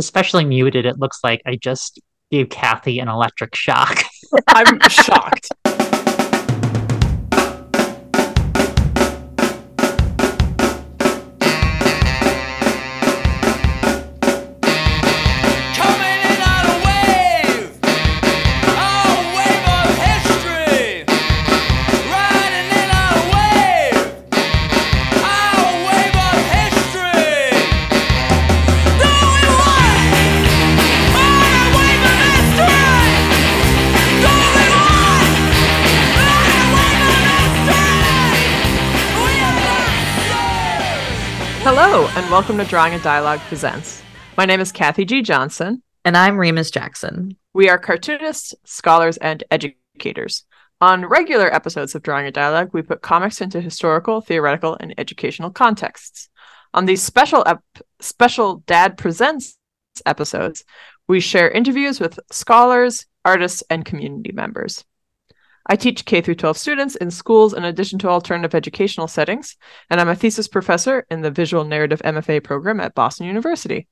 especially muted, it looks like I just gave Kathy an electric shock. I'm shocked. Welcome to Drawing a Dialogue Presents. My name is Kathy G. Johnson. And I'm Remus Jackson. We are cartoonists, scholars, and educators. On regular episodes of Drawing a Dialogue, we put comics into historical, theoretical, and educational contexts. On these special ep- special DaD Presents episodes, we share interviews with scholars, artists, and community members. I teach K through 12 students in schools in addition to alternative educational settings, and I'm a thesis professor in the Visual Narrative MFA program at Boston University.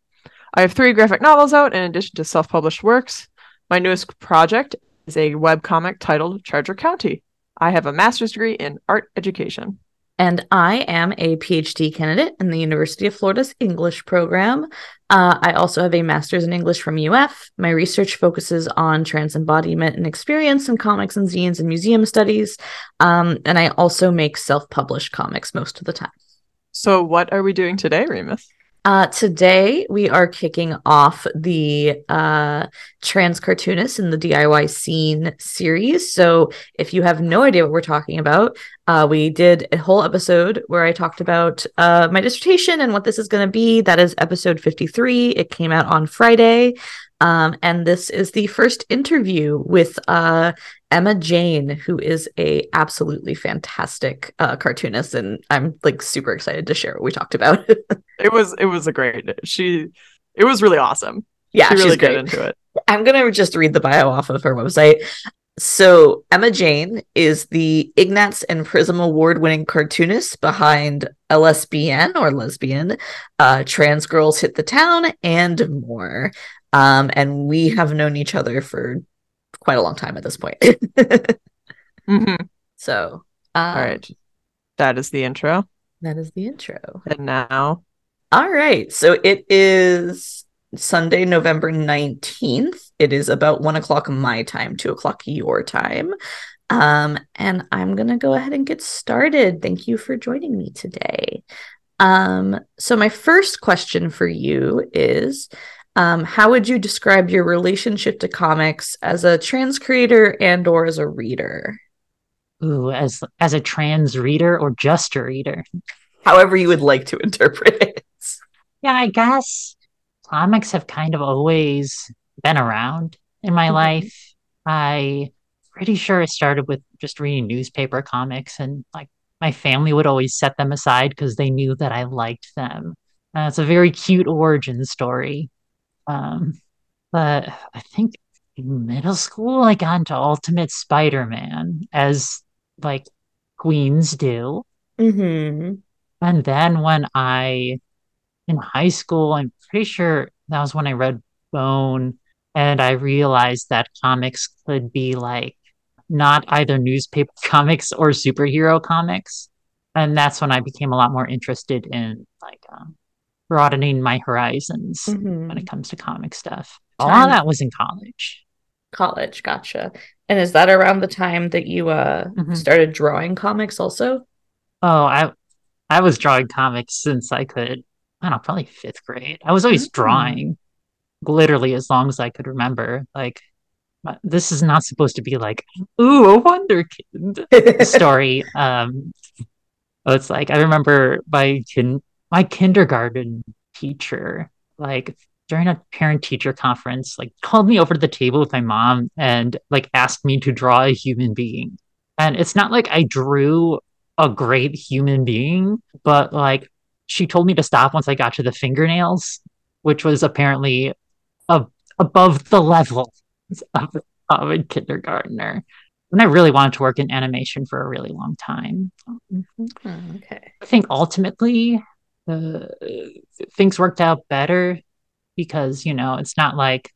I have three graphic novels out in addition to self published works. My newest project is a webcomic titled Charger County. I have a master's degree in art education. And I am a PhD candidate in the University of Florida's English program. Uh, I also have a master's in English from UF. My research focuses on trans embodiment and experience in comics and zines and museum studies. Um, and I also make self published comics most of the time. So, what are we doing today, Remus? Uh, today, we are kicking off the uh, trans cartoonist in the DIY scene series. So, if you have no idea what we're talking about, uh, we did a whole episode where I talked about uh, my dissertation and what this is going to be. That is episode 53. It came out on Friday. Um, and this is the first interview with uh, Emma Jayne, who is a absolutely fantastic uh, cartoonist, and I'm like super excited to share what we talked about. It was it was a great. She it was really awesome. yeah, she really she's got into it. I'm gonna just read the bio off of her website. So Emma Jayne is the Ignatz and Prism Award-winning cartoonist behind LSBN or Lesbian, uh, Trans Girls Hit the Town, and more. Um, and we have known each other for quite a long time at this point. hmm so, um, All right, that is the intro. that is the intro. And now, All right. So it is Sunday, November 19th. It is about one o'clock my time, two o'clock your time. Um, and I'm going to go ahead and get started. Thank you for joining me today. Um, so, my first question for you is um, How would you describe your relationship to comics as a trans creator and or as a reader? Ooh, as as a trans reader or just a reader? However, you would like to interpret it. Yeah, I guess comics have kind of always been around in my Mhm. life. I pretty sure it started with just reading newspaper comics and like my family would always set them aside because they knew that I liked them. Uh, it's a very cute origin story. Um, but I think in middle school I got into Ultimate Spider-Man as like queens do. Mm-hmm. And then when I, in high school, I'm pretty sure that was when I read Bone, and I realized that comics could be like not either newspaper comics or superhero comics. And that's when I became a lot more interested in like um, broadening my horizons Mhm. when it comes to comic stuff. A lot of Time- that was in college. College, gotcha. And is that around the time that you uh Mhm. started drawing comics also? Oh, I I was drawing comics since I could, I don't know, probably fifth grade. I was always Mm. drawing literally as long as I could remember. Like, this is not supposed to be like, ooh, a Wonder Kid story. Um, it's like I remember my kin my kindergarten teacher, like during a parent teacher conference, like called me over to the table with my mom and like asked me to draw a human being. And it's not like I drew a great human being, but like she told me to stop once I got to the fingernails, which was apparently ab- above the level of, of a kindergartner. And I really wanted to work in animation for a really long time. Mhm, Okay. I think ultimately uh, things worked out better because, you know, it's not like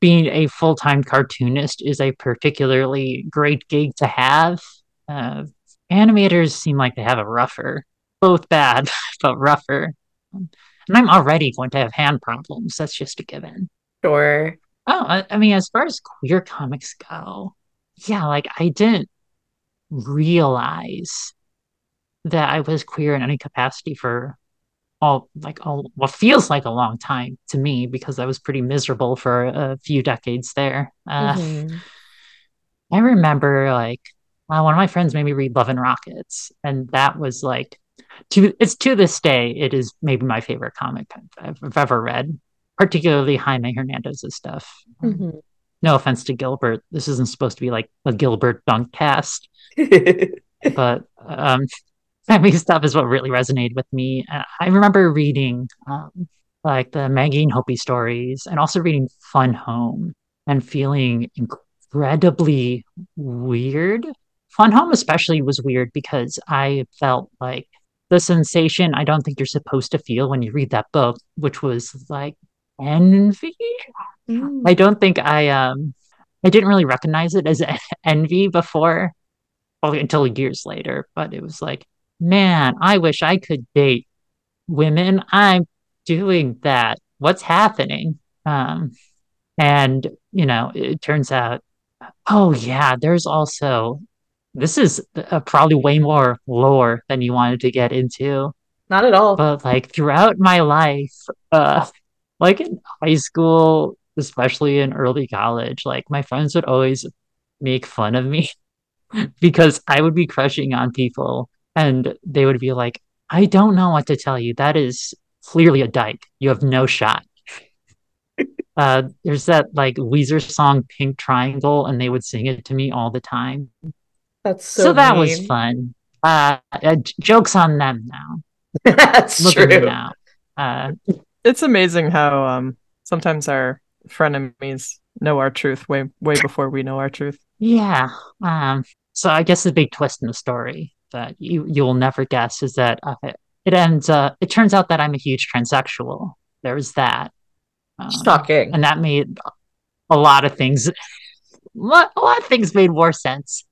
being a full time cartoonist is a particularly great gig to have. Uh, animators seem like they have a rougher, both bad, but rougher. And I'm already going to have hand problems. That's just a given. Sure. Oh, I, I mean, as far as queer comics go, yeah, like I didn't realize that I was queer in any capacity for all like all what feels like a long time to me because I was pretty miserable for a few decades there. Uh, Mhm. I remember like uh, one of my friends made me read Love and Rockets, and that was like to it's to this day it is maybe my favorite comic I've, I've ever read, particularly Jaime Hernandez's stuff. Mhm. no offense to Gilbert, this isn't supposed to be like a Gilbert dunk cast, but um, family stuff is what really resonated with me. Uh, I remember reading um, like the Maggie and Hopey stories, and also reading Fun Home, and feeling incredibly weird. Fun Home especially was weird because I felt like the sensation I don't think you're supposed to feel when you read that book, which was like envy. Mm. I don't think I um I didn't really recognize it as envy before well, until years later, but it was like, man, I wish I could date women. I'm doing that. What's happening? Um and you know, it turns out oh yeah, there's also this is uh, probably way more lore than you wanted to get into Not at all. but like throughout my life uh like in high school especially in early college like my friends would always make fun of me because i would be crushing on people and they would be like i don't know what to tell you. That is clearly a dyke. You have no shot. Uh there's that like weezer song pink triangle and they would sing it to me all the time. That's so, so, that was fun. Uh, uh jokes on them now. That's look true. now. Uh It's amazing how um sometimes our frenemies know our truth way way before we know our truth. Yeah. Um, so I guess the big twist in the story that you you will never guess is that uh, it ends. Uh, it turns out that I'm a huge transsexual. There's that, um, Shocking. and that made a lot of things. lo- A lot of things made more sense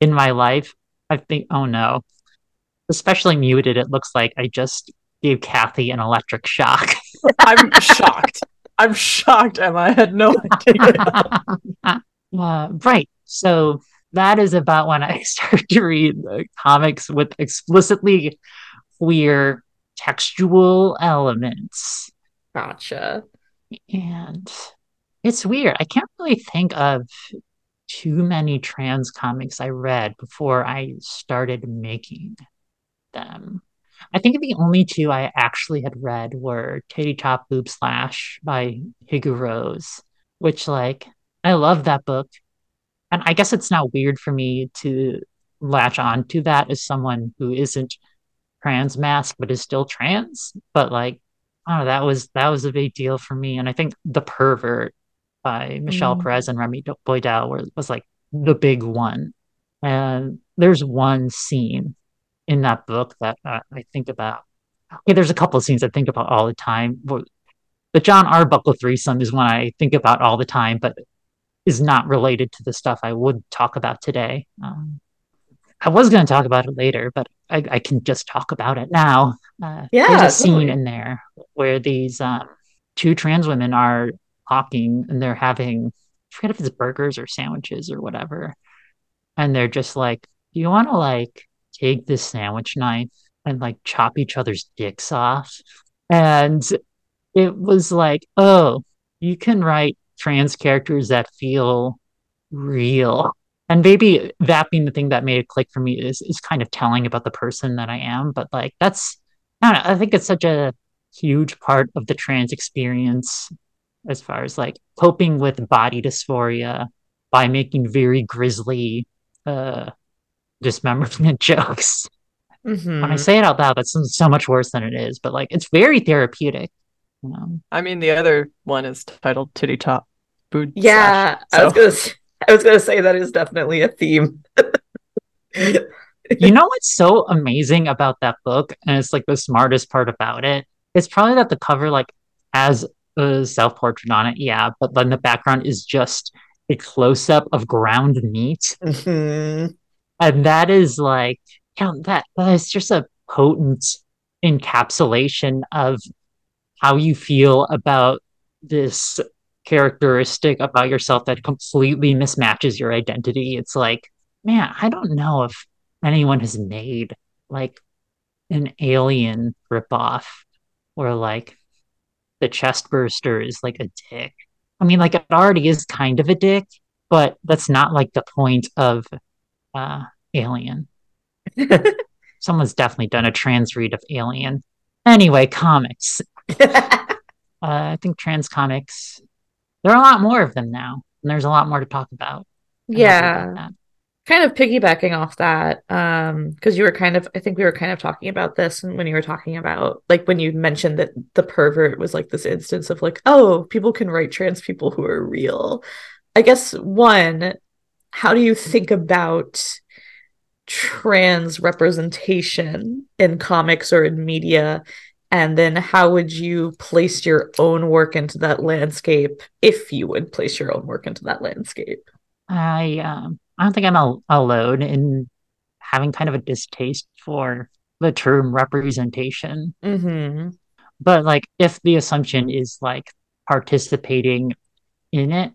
in my life. I think. Oh no, especially muted. It looks like I just gave Kathy an electric shock. I'm shocked. I'm shocked, Emma. I had no idea. uh, right. So that is about when I started to read comics with explicitly queer textual elements. Gotcha. And it's weird. I can't really think of too many trans comics I read before I started making them. I think the only two I actually had read were Titty Top Boob Slash by Higu Rose, which like I love that book. And I guess it's not weird for me to latch on to that as someone who isn't trans mask but is still trans. But like, I don't know, that was that was a big deal for me. And I think The Pervert by Michelle Mm. Perez and Remy Boydell were, was like the big one. And there's one scene in that book that uh, I think about. Okay, there's a couple of scenes I think about all the time. The John Arbuckle threesome is one I think about all the time, but is not related to the stuff I would talk about today. Um, I was going to talk about it later, but I, I can just talk about it now. Uh, Yeah, there's a scene totally. in there where these um, two trans women are talking and they're having, I forget if it's burgers or sandwiches or whatever. And they're just like, do you want to like take this sandwich knife and like chop each other's dicks off? And it was like, oh, you can write trans characters that feel real. And maybe that being the thing that made it click for me is is kind of telling about the person that I am. But like that's I don't know, I think it's such a huge part of the trans experience as far as like coping with body dysphoria by making very grisly uh dismemberment jokes. Mhm. When I say it out loud, that's so- so much worse than it is, but like it's very therapeutic. Um, I mean, the other one is titled Titty Top Food. Yeah, Slash, I was gonna. s- I was gonna say that is definitely a theme. you know what's so amazing about that book and it's like the smartest part about it it's probably that the cover like has a self portrait on it, yeah, but then the background is just a close up of ground meat. Mhm. And that is like, yeah, that, that is just a potent encapsulation of how you feel about this characteristic about yourself that completely mismatches your identity. It's like, man, I don't know if anyone has made like an alien ripoff or like the chest burster is like a dick. I mean, like it already is kind of a dick, but that's not like the point of uh Alien. Someone's definitely done a trans read of Alien. Anyway, comics. Uh, I think trans comics. There are a lot more of them now, and there's a lot more to talk about. Yeah. kind of piggybacking off that um because you were kind of i think we were kind of talking about this when you were talking about like when you mentioned that the pervert was like this instance of like oh people can write trans people who are real i guess one how do you think about trans representation in comics or in media and then how would you place your own work into that landscape if you would place your own work into that landscape I um, I don't think I'm al- alone in having kind of a distaste for the term representation. mm-hmm But like, if the assumption is like participating in it,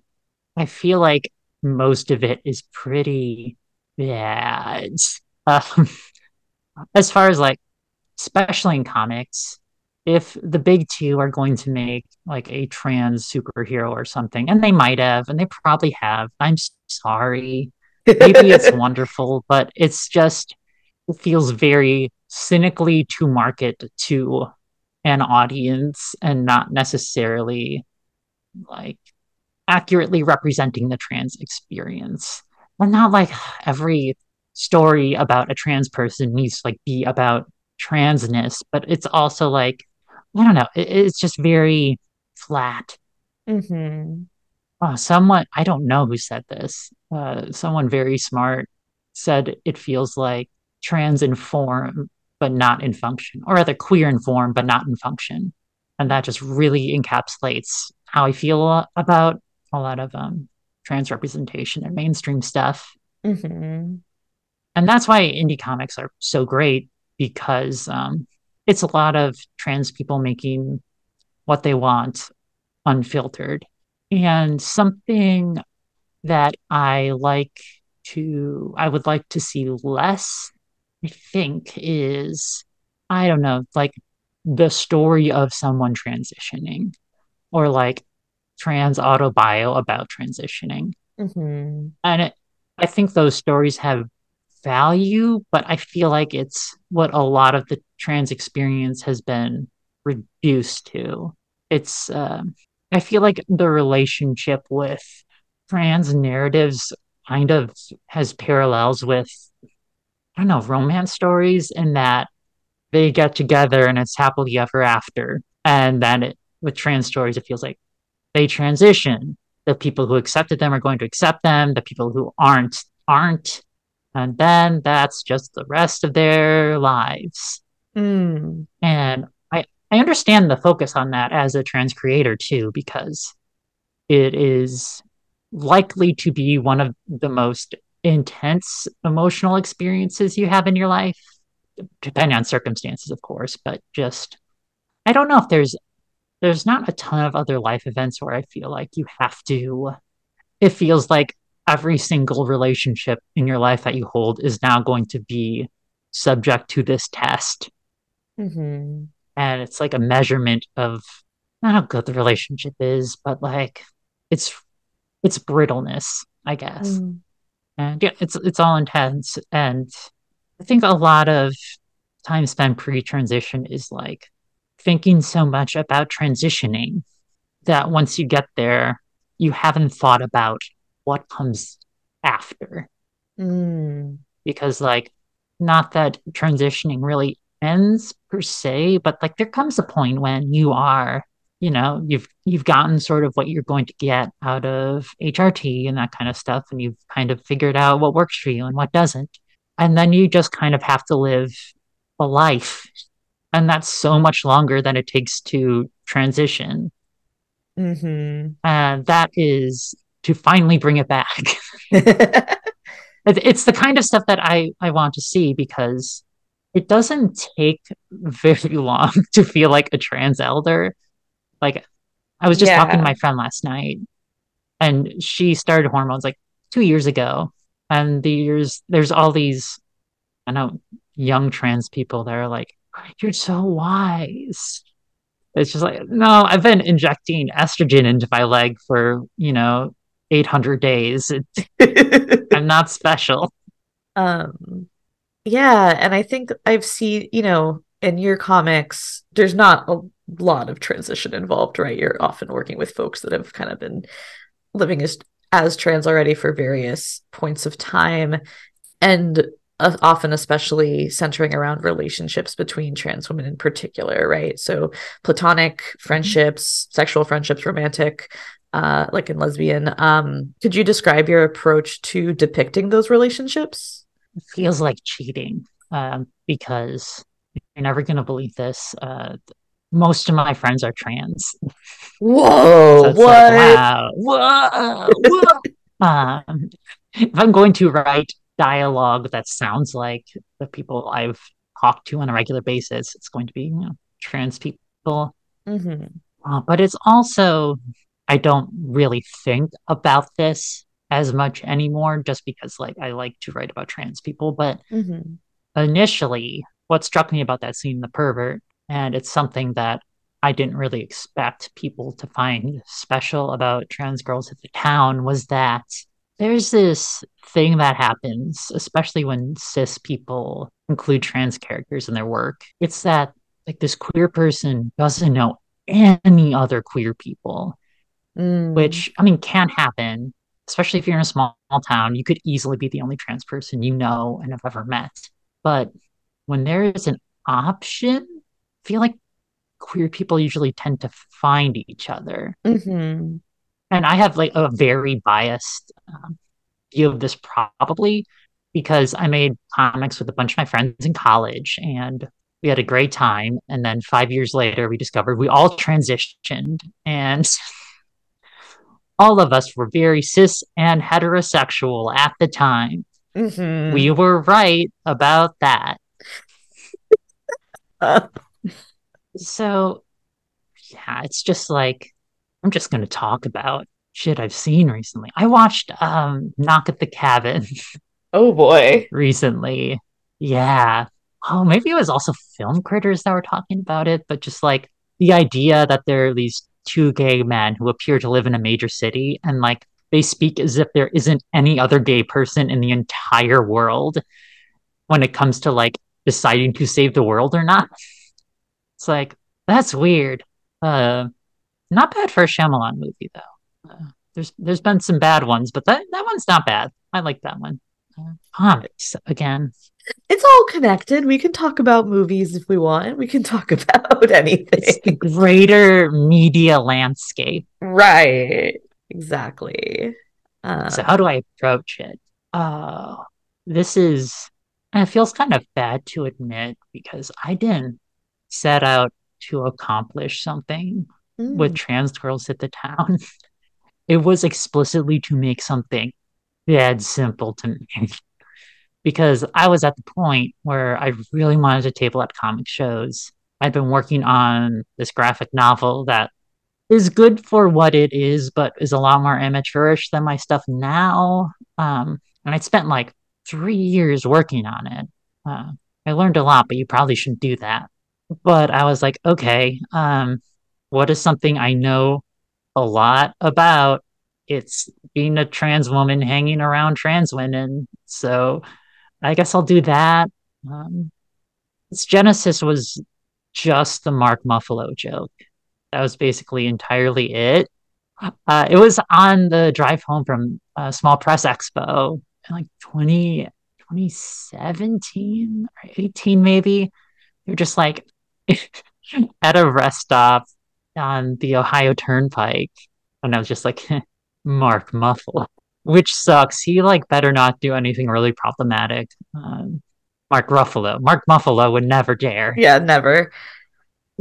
I feel like most of it is pretty bad. Um, as far as like, especially in comics, if the big two are going to make like a trans superhero or something, and they might have, and they probably have, I'm sorry. Maybe it's wonderful, but it's just, it feels very cynically to market to an audience and not necessarily like accurately representing the trans experience. And not like every story about a trans person needs to like be about transness, but it's also like I don't know, it, it's just very flat. mm-hmm Uh, someone I don't know who said this. Uh, someone very smart said it feels like trans in form but not in function, or rather queer in form but not in function, and that just really encapsulates how I feel about a lot of um, trans representation and mainstream stuff. mm-hmm And that's why indie comics are so great because um, it's a lot of trans people making what they want unfiltered. And something that I like to, I would like to see less, I think, is, I don't know, like the story of someone transitioning or like trans autobio about transitioning. mm-hmm And it, I think those stories have value, but I feel like it's what a lot of the trans experience has been reduced to. It's, um, I feel like the relationship with trans narratives kind of has parallels with, I don't know, romance stories in that they get together and it's happily ever after. And then it, with trans stories, it feels like they transition. The people who accepted them are going to accept them. The people who aren't, aren't. And then that's just the rest of their lives. Mm. And I, I understand the focus on that as a trans creator too, because it is likely to be one of the most intense emotional experiences you have in your life, depending on circumstances, of course. But just, I don't know if there's there's not a ton of other life events where I feel like you have to. It feels like every single relationship in your life that you hold is now going to be subject to this test Mm-hmm. and it's like a measurement of not how good the relationship is, but like it's it's brittleness, I guess. Mm. And yeah, it's it's all intense. And I think a lot of time spent pre-transition is like thinking so much about transitioning that once you get there, you haven't thought about what comes after Mm. because like not that transitioning really ends per se but like there comes a point when you are you know you've you've gotten sort of what you're going to get out of HRT and that kind of stuff and you've kind of figured out what works for you and what doesn't and then you just kind of have to live a life and that's so much longer than it takes to transition Mm-hmm. And that is to finally bring it back. It's the kind of stuff that I, I want to see because it doesn't take very long to feel like a trans elder. Like, I was just talking to my friend last night, and she started hormones like two years ago. And the years, there's all these, I know, young trans people that are like, You're so wise. It's just like, no, I've been injecting estrogen into my leg for, you know, 800 days. I'm not special. Um, yeah, and I think I've seen, you know, in your comics, there's not a lot of transition involved, right? You're often working with folks that have kind of been living as as trans already for various points of time, and uh, often especially centering around relationships between trans women in particular, right? So platonic friendships, sexual friendships, romantic, uh, like in lesbian. Um, could you describe your approach to depicting those relationships? Feels like cheating um, because you're never going to believe this. Uh, most of my friends are trans. Whoa, So it's like, wow, whoa, whoa. um, if I'm going to write dialogue that sounds like the people I've talked to on a regular basis, it's going to be you know, trans people. hmm Uh, but it's also, I don't really think about this as much anymore just because like I like to write about trans people. But hmm initially, what struck me about that scene, The Pervert, and it's something that I didn't really expect people to find special about Trans Girls Hit the Town was that there's this thing that happens, especially when cis people include trans characters in their work. It's that like this queer person doesn't know any other queer people, Mm. which I mean can happen, especially if you're in a small town. You could easily be the only trans person you know and have ever met. But when there is an option, I feel like queer people usually tend to find each other. Mhm. And I have like a very biased um, view of this probably because I made comics with a bunch of my friends in college and we had a great time. And then five years later, we discovered we all transitioned and all of us were very cis and heterosexual at the time. Mhm. We were right about that. Uh, So, yeah, it's just like I'm just going to talk about shit I've seen recently. I watched um Knock at the Cabin oh boy. recently. Yeah. Oh, maybe it was also film critters that were talking about it, but just like the idea that there are these two gay men who appear to live in a major city and like they speak as if there isn't any other gay person in the entire world when it comes to like deciding to save the world or not. It's like that's weird. Uh not bad for a Shyamalan movie though. Uh, there's there's been some bad ones, but that that one's not bad. I like that one. Uh, comics again. It's all connected. We can talk about movies if we want. We can talk about anything. It's the greater media landscape. Right. Exactly. Uh, So how do I approach it? Oh, this is and it feels kind of bad to admit because I didn't set out to accomplish something with mm, Trans Girls Hit the Town. It was explicitly to make something dead simple to me. Because I was at the point where I really wanted to table at comic shows. I'd been working on this graphic novel that is good for what it is, but is a lot more amateurish than my stuff now. Um, and I'd spent like three years working on it. Uh, I learned a lot, but you probably shouldn't do that. But I was like, okay, um, what is something I know a lot about? It's being a trans woman hanging around trans women. So I guess I'll do that. Um, its genesis was just the Mark Muffalo joke. That was basically entirely it. Uh, it was on the drive home from uh, Small Press Expo in like 20, 2017 or 18, maybe. You're just like at a rest stop on the Ohio Turnpike. And I was just like, Mark Muffalo, which sucks. He like better not do anything really problematic. Um, Mark Ruffalo. Mark Muffalo would never dare. yeah, never.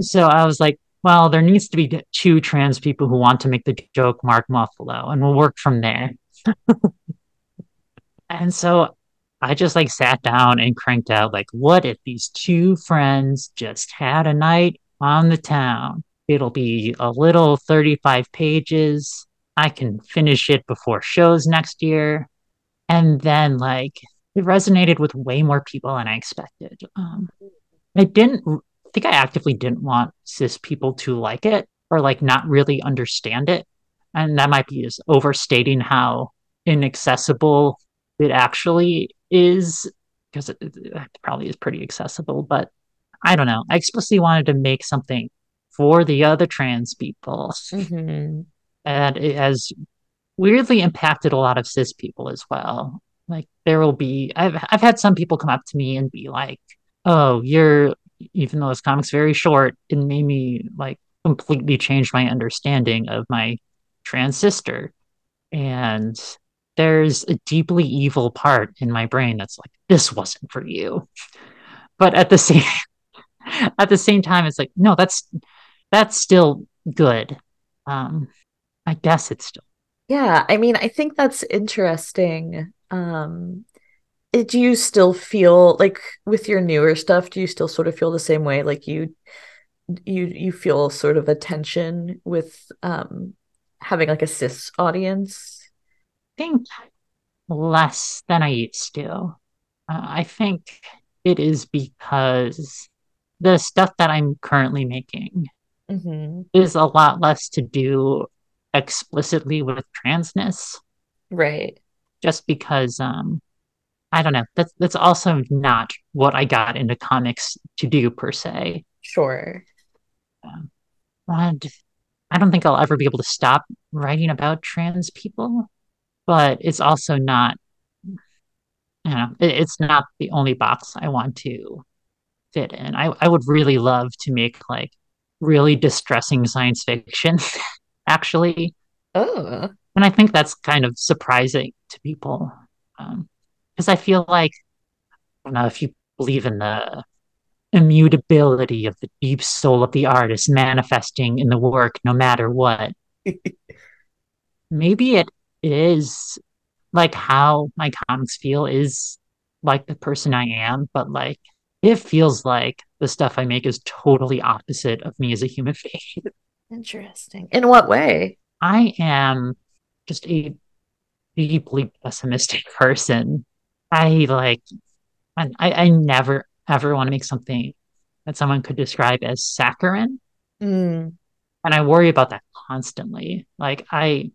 So I was like, well, there needs to be two trans people who want to make the joke Mark Muffalo, and we'll work from there. and so I just like sat down and cranked out like, what if these two friends just had a night on the town? It'll be a little 35 pages. I can finish it before shows next year. And then like it resonated with way more people than I expected. Um, I didn't I think I actively didn't want cis people to like it or like not really understand it. And that might be just overstating how inaccessible it actually is, because it, it probably is pretty accessible. But I don't know. I explicitly wanted to make something for the other trans people. Mhm. And it has weirdly impacted a lot of cis people as well. Like there will be I've I've had some people come up to me and be like, "Oh, you're even though this comic's very short, it made me like completely change my understanding of my trans sister." And there's a deeply evil part in my brain that's like, "This wasn't for you." But at the same at the same time it's like, "No, that's that's still good." Um I guess it's still Yeah, I mean, I think that's interesting. Um, do you still feel like with your newer stuff, do you still sort of feel the same way? Like you you you feel sort of a tension with um having like a cis audience? I think less than I used to. Uh, I think it is because the stuff that I'm currently making hmm is a lot less to do explicitly with transness, Right. just because um I don't know. That's that's also not what I got into comics to do per se. Sure. And I don't think I'll ever be able to stop writing about trans people, but it's also not, you know, it- it's not the only box I want to fit in. I, I would really love to make like really distressing science fiction, actually. Oh. And I think that's kind of surprising to people. Um, because I feel like, I don't know if you believe in the immutability of the deep soul of the artist manifesting in the work no matter what. Maybe it is like how my comics feel is like the person I am, but like it feels like the stuff I make is totally opposite of me as a human being. Interesting. In what way? I am just a deeply pessimistic person. I like, I, I never ever want to make something that someone could describe as saccharine. Mm, And I worry about that constantly. Like I,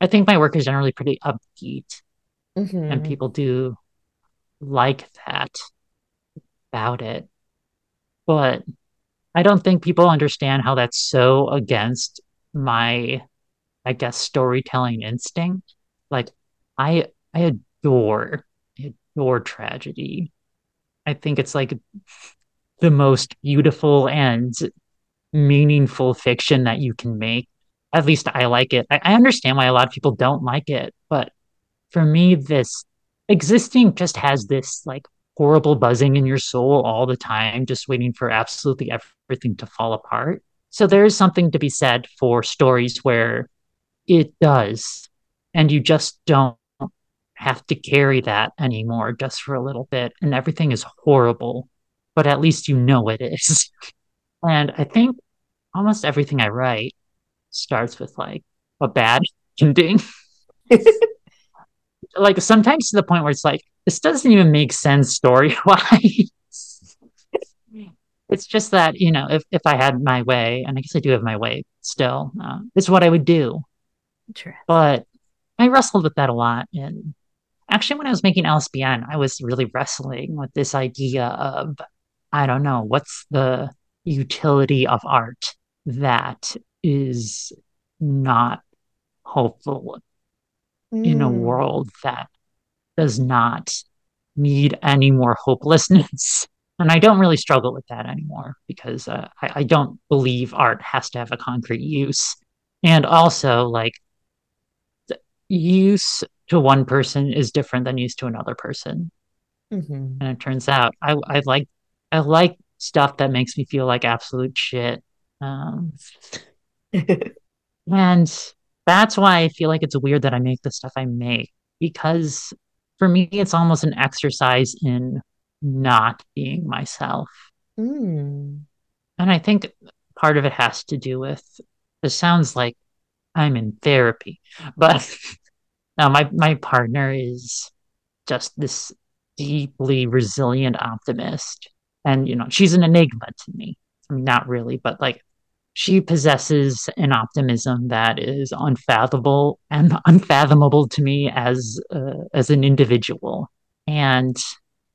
I think my work is generally pretty upbeat and mhm. people do like that about it. But I don't think people understand how that's so against my, I guess, storytelling instinct. Like I I adore I adore tragedy. I think it's like the most beautiful and meaningful fiction that you can make. At least I like it. I, I understand why a lot of people don't like it, but for me, this existing just has this like horrible buzzing in your soul all the time, just waiting for absolutely everything to fall apart. So there is something to be said for stories where it does, and you just don't have to carry that anymore just for a little bit, and everything is horrible, but at least you know it is. And I think almost everything I write starts with like a bad ending. like sometimes to the point where it's like this doesn't even make sense story wise. it's just that you know if if I had my way, and I guess I do have my way still, uh, it's what I would do. But I wrestled with that a lot, and actually, when I was making LSBN, I was really wrestling with this idea of I don't know what's the utility of art that is not hopeful in a Mm, world that does not need any more hopelessness. And I don't really struggle with that anymore because uh, I, I don't believe art has to have a concrete use. And also, like, the use to one person is different than use to another person. mhm. And it turns out I, I like I like stuff that makes me feel like absolute shit. Um, and that's why I feel like it's weird that I make the stuff I make because for me, it's almost an exercise in not being myself. Mm. And I think part of it has to do with it sounds like I'm in therapy, but no, my, my partner is just this deeply resilient optimist. And, you know, she's an enigma to me. I mean, not really, but like she possesses an optimism that is unfathomable and unfathomable to me as uh, as an individual. And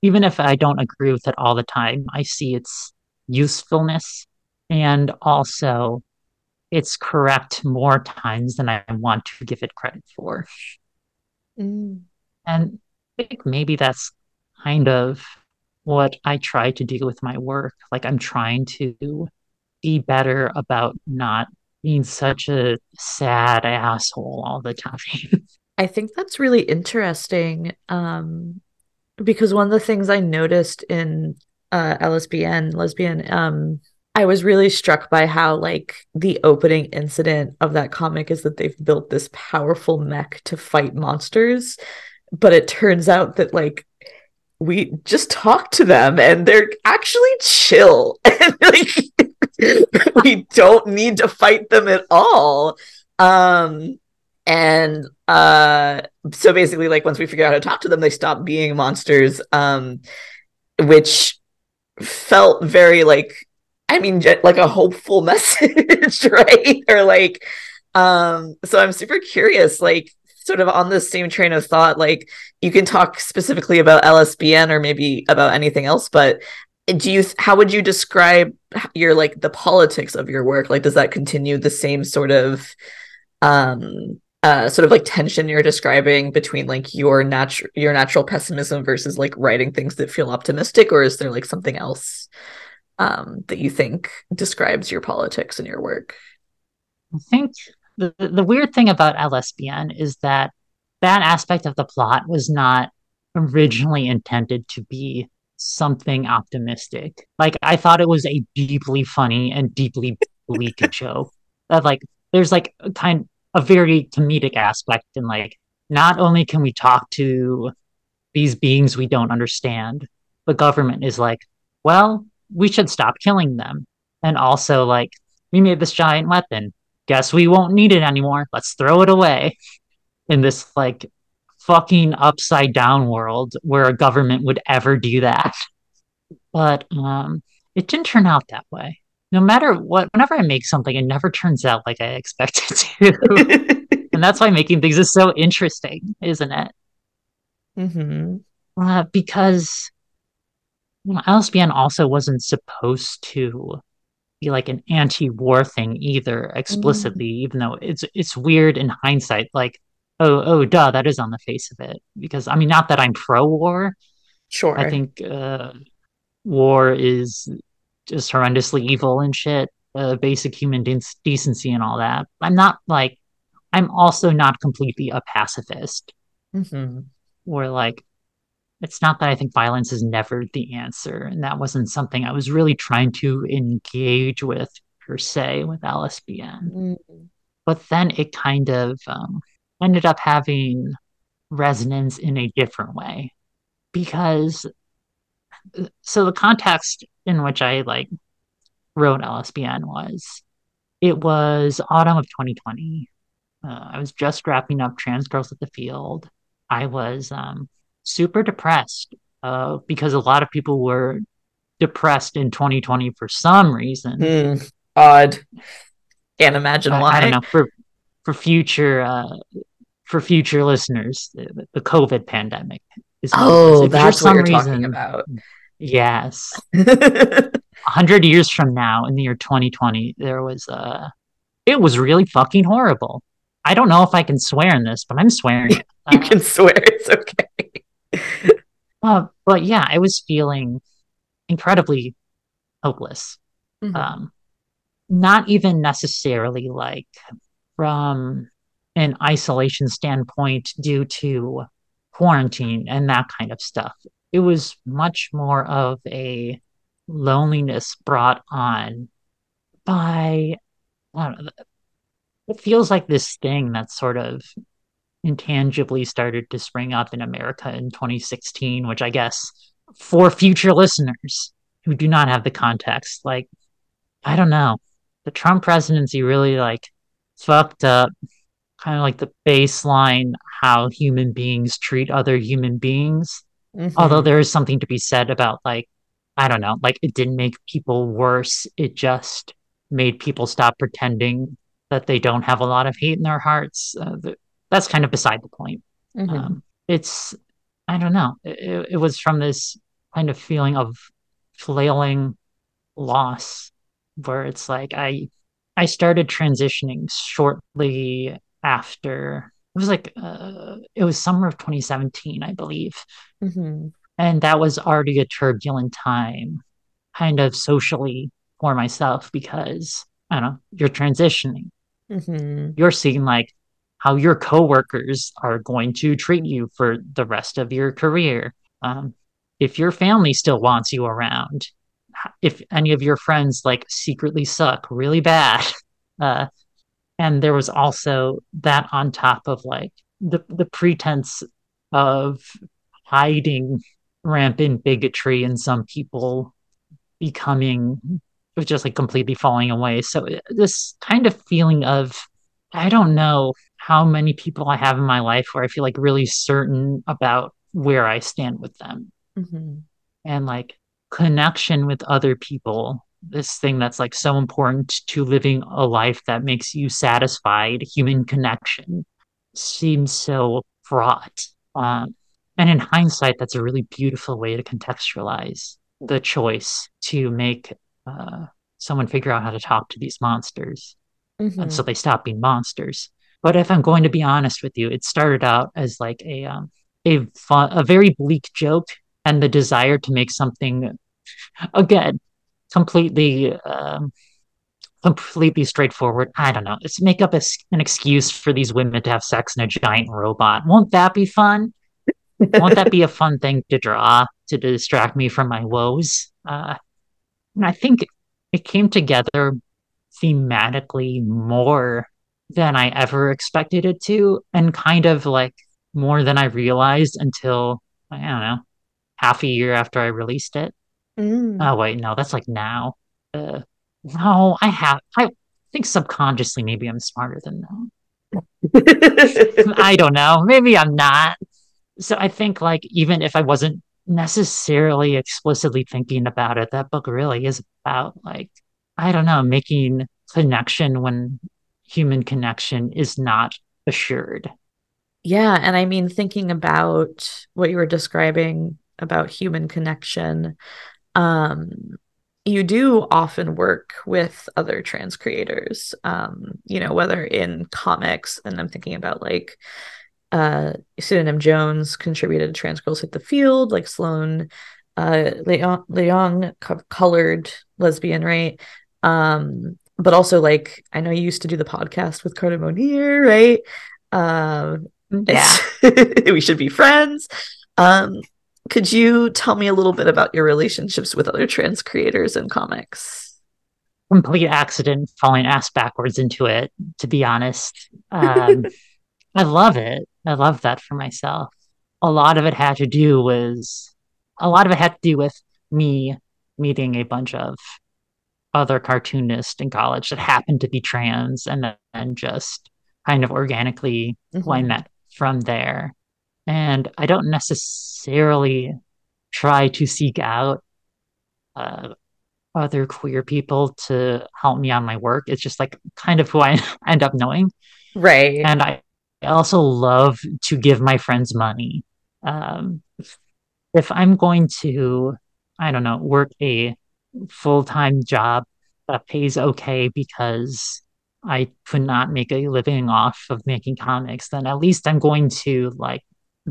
even if I don't agree with it all the time, I see its usefulness and also it's correct more times than I want to give it credit for. Mm. And I think maybe that's kind of what I try to do with my work. Like I'm trying to be better about not being such a sad asshole all the time. I think that's really interesting um, because one of the things I noticed in uh, LSBN, lesbian, um, I was really struck by how like the opening incident of that comic is that they've built this powerful mech to fight monsters, but it turns out that like we just talk to them and they're actually chill and like we don't need to fight them at all. Um and uh so basically like once we figure out how to talk to them they stop being monsters um which felt very like i mean like a hopeful message right or like um so i'm super curious like sort of on the same train of thought like you can talk specifically about lsbn or maybe about anything else but do you how would you describe your like the politics of your work? Like does that continue the same sort of um uh sort of like tension you're describing between like your natural your natural pessimism versus like writing things that feel optimistic? Or is there like something else um that you think describes your politics in your work? I think the the weird thing about LSBN is that that aspect of the plot was not originally intended to be something optimistic. Like I thought it was a deeply funny and deeply bleak joke. That like there's like a kind a very comedic aspect in like not only can we talk to these beings we don't understand, the government is like, well, we should stop killing them. And also like we made this giant weapon. Guess we won't need it anymore. Let's throw it away. In this like fucking upside down world where a government would ever do that. But um, it didn't turn out that way. No matter what, whenever I make something, it never turns out like I expected to. and that's why making things is so interesting, isn't it? mm-hmm. Uh, because you know, LSBN also wasn't supposed to be like an anti-war thing either explicitly, even though it's it's weird in hindsight. Like oh oh duh that is on the face of it. Because i mean not that i'm pro war sure. i think uh, war is just horrendously evil and shit uh, basic human de- decency and all that. I'm not like i'm also not completely a pacifist. Mm-hmm. or like it's not that i think violence is never the answer. And that wasn't something i was really trying to engage with per se with lsbn Mm-hmm. but then it kind of um, ended up having resonance in a different way because so the context in which I like wrote LSBN was it was autumn of 2020. Uh, I was just wrapping up Trans Girls at the Field. I was um, super depressed uh, because a lot of people were depressed in 2020 for some reason. Mm, odd can't imagine why I don't know for for future uh, for future listeners, the, the COVID pandemic is one of those. oh that's what you're talking about Yes, a hundred years from now, in the year 2020, there was uh it was really fucking horrible. I don't know if I can swear in this, but I'm swearing. you Uh, can swear it's okay uh, but yeah, I was feeling incredibly hopeless. Mhm. um, not even necessarily like from an isolation standpoint due to quarantine and that kind of stuff. It was much more of a loneliness brought on by know, it feels like this thing that sort of intangibly started to spring up in America in 2016, which I guess for future listeners who do not have the context, like I don't know, the Trump presidency really like fucked up kind of like the baseline how human beings treat other human beings. Although Mhm. there is something to be said about like I don't know, like it didn't make people worse. It just made people stop pretending that they don't have a lot of hate in their hearts. Uh, th- that's kind of beside the point. Mhm. Um, it's I don't know. It, it it was from this kind of feeling of flailing loss where it's like I I started transitioning shortly after it was like uh, it was summer of 2017, I believe. Mhm. And that was already a turbulent time, kind of socially for myself because I don't know, you're transitioning. Mhm. You're seeing like how your coworkers are going to treat you for the rest of your career. Um, if your family still wants you around, if any of your friends like secretly suck really bad. Uh, and there was also that on top of like the the pretense of hiding rampant bigotry in some people becoming just like completely falling away. So uh, this kind of feeling of I don't know how many people I have in my life where I feel like really certain about where I stand with them Mhm. and like connection with other people. This thing that's like so important to living a life that makes you satisfied, human connection seems so fraught. Um, and in hindsight, that's a really beautiful way to contextualize the choice to make uh, someone figure out how to talk to these monsters. And so Mhm. they stop being monsters. But if I'm going to be honest with you, it started out as like a um, a fun, a very bleak joke, and the desire to make something again completely um, completely straightforward. I don't know. Let's make up a an excuse for these women to have sex in a giant robot. Won't that be fun? Won't that be a fun thing to draw to distract me from my woes? Uh, and I think it came together thematically more than I ever expected it to, and kind of like more than I realized until I don't know half a year after I released it. Mm. Oh wait, no, that's like now. Uh, no, I have. I think subconsciously maybe I'm smarter than that. I don't know. Maybe I'm not. So I think like even if I wasn't necessarily explicitly thinking about it, that book really is about like I don't know, making connection when human connection is not assured. Yeah, and I mean, thinking about what you were describing about human connection, um, you do often work with other trans creators, um, you know, whether in comics, and I'm thinking about like uh Pseudonym Jones contributed Trans Girls Hit the Field, like Sloane uh Leong Leong co- colored lesbian, right? Um, but also like I know you used to do the podcast with Carta Monir, right? Um, Yeah. we should be friends. Um, could you tell me a little bit about your relationships with other trans creators and comics? Complete accident falling ass backwards into it, to be honest. Um, I love it. I love that for myself. A lot of it had to do was a lot of it had to do with me meeting a bunch of other cartoonists in college that happened to be trans and then just kind of organically who I Mhm. met from there. And I don't necessarily try to seek out uh, other queer people to help me on my work. It's just like kind of who I end up knowing. Right. And I also love to give my friends money. Um, if I'm going to, I don't know, work a full-time job that pays okay because I could not make a living off of making comics, then at least I'm going to like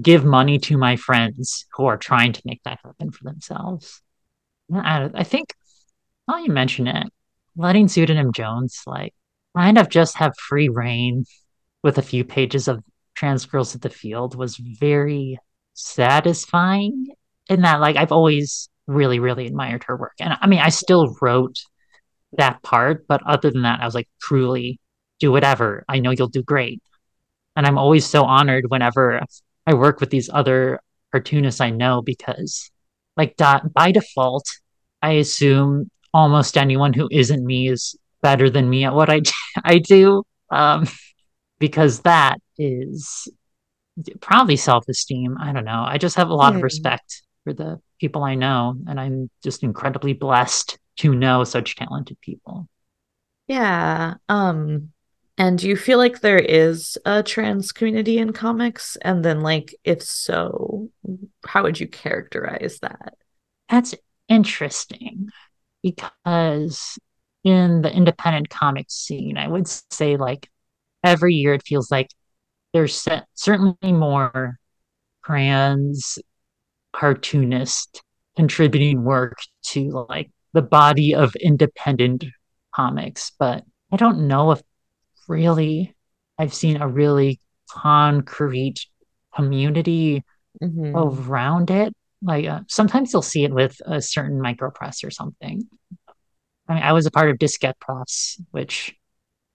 give money to my friends who are trying to make that happen for themselves. I, I think, while you mention it, letting Pseudonym Jones like kind of just have free reign with a few pages of Trans Girls at the Field was very satisfying in that like I've always really, really admired her work. And I mean I still wrote that part. But other than that, I was like, truly, do whatever. I know you'll do great. And I'm always so honored whenever I work with these other cartoonists I know because, like, dot, by default, I assume almost anyone who isn't me is better than me at what I, I do. Um, because that is probably self-esteem. I don't know. I just have a lot of Hmm. respect for the people I know, and I'm just incredibly blessed to know such talented people. Yeah. Um, and do you feel like there is a trans community in comics? And then, like, if so, how would you characterize that? That's interesting because in the independent comic scene, I would say like every year it feels like there's cer- certainly more trans cartoonist contributing work to like the body of independent comics, but I don't know if really I've seen a really concrete community Mhm. around it. Like uh, sometimes you'll see it with a certain micropress or something. I mean, I was a part of Diskette Press, which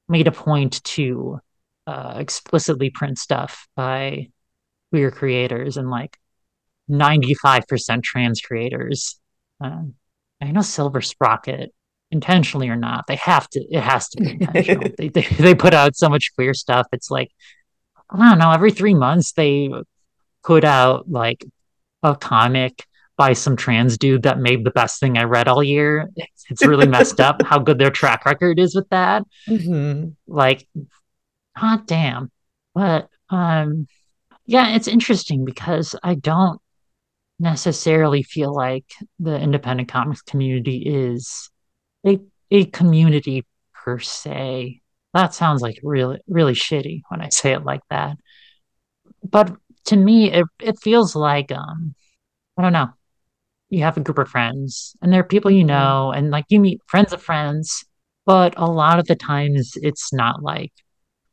made a point to uh, explicitly print stuff by queer creators and like 95% trans creators. Um, I know Silver Sprocket, intentionally or not, they have to, it has to be intentional. they, they, they put out so much queer stuff. It's like, I don't know, every three months they put out like a comic by some trans dude that made the best thing I read all year. It's, it's really messed up how good their track record is with that. Mhm. Like, hot damn. But um yeah, it's interesting because I don't necessarily feel like the independent comics community is a a community per se. That sounds like really really shitty when I say it like that. But to me it it feels like um I don't know. You have a group of friends and there are people you Mhm. know and like you meet friends of friends, but a lot of the times it's not like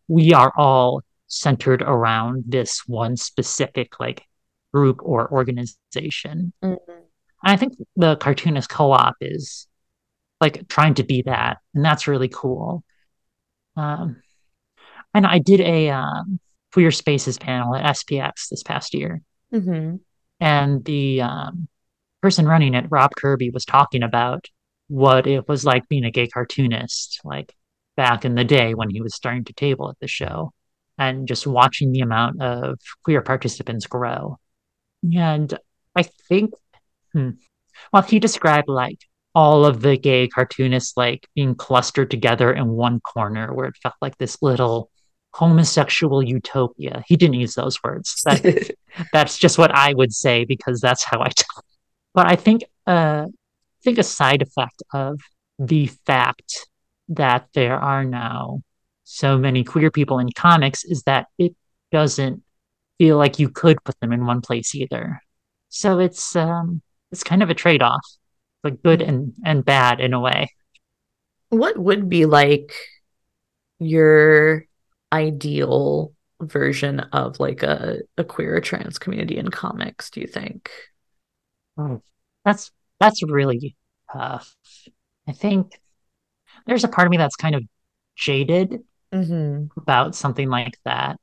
we are all centered around this one specific like group or organization. Mhm. And I think the cartoonist co-op is like trying to be that, and that's really cool. Um, and I did a um, Queer Spaces panel at SPX this past year, Mhm. and the um, person running it, Rob Kirby, was talking about what it was like being a gay cartoonist, like back in the day when he was starting to table at the show, and just watching the amount of queer participants grow. And I think, hmm, well, he described like all of the gay cartoonists like being clustered together in one corner where it felt like this little homosexual utopia. He didn't use those words. That, that's just what I would say because that's how I talk. But I think uh, I think a side effect of the fact that there are now so many queer people in comics is that it doesn't feel like you could put them in one place either. So it's um it's kind of a trade-off, but good and and bad in a way. What would be like your ideal version of like a, a queer or trans community in comics, do you think? Oh, that's that's really tough. I think there's a part of me that's kind of jaded Mm-hmm. about something like that.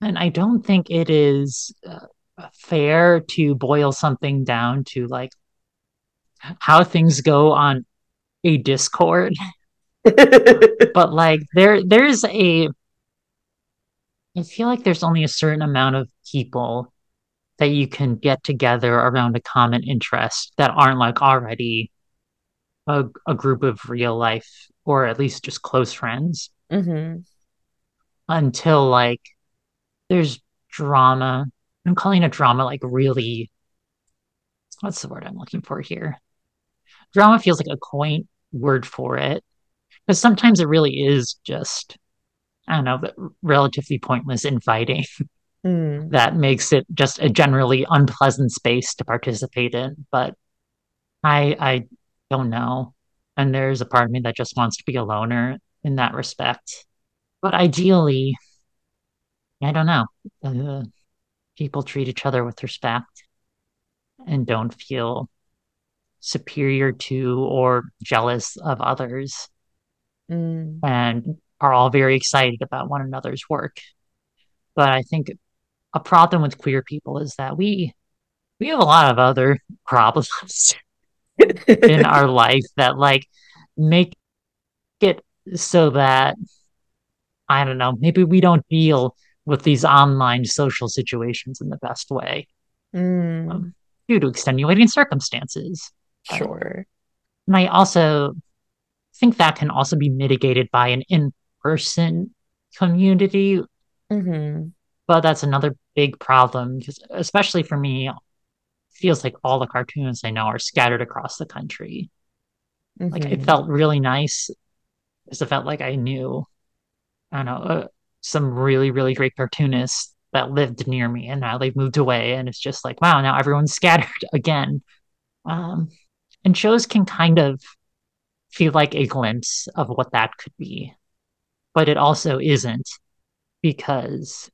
And I don't think it is uh, fair to boil something down to like how things go on a Discord. But like there there's a I feel like there's only a certain amount of people that you can get together around a common interest that aren't like already a, a group of real life or at least just close friends Mm-hmm. until like there's drama. I'm calling it drama like really what's the word I'm looking for here? Drama feels like a quaint word for it. Because sometimes it really is just I don't know, relatively pointless infighting Mm. that makes it just a generally unpleasant space to participate in. But I I don't know. And there's a part of me that just wants to be a loner in that respect. But ideally, I don't know. Uh, people treat each other with respect and don't feel superior to or jealous of others Mm. and are all very excited about one another's work. But I think a problem with queer people is that we we have a lot of other problems in our life that like make it so that I don't know, maybe we don't deal with these online social situations in the best way Mm. due to extenuating circumstances. Sure. And I also think that can also be mitigated by an in-person community, hmm but that's another big problem because especially for me, it feels like all the cartoons I know are scattered across the country. Like it Mhm. felt really nice because it felt like I knew, I don't know, uh, some really, really great cartoonists that lived near me and now they've moved away and it's just like, wow, now everyone's scattered again. Um, and shows can kind of feel like a glimpse of what that could be, but it also isn't because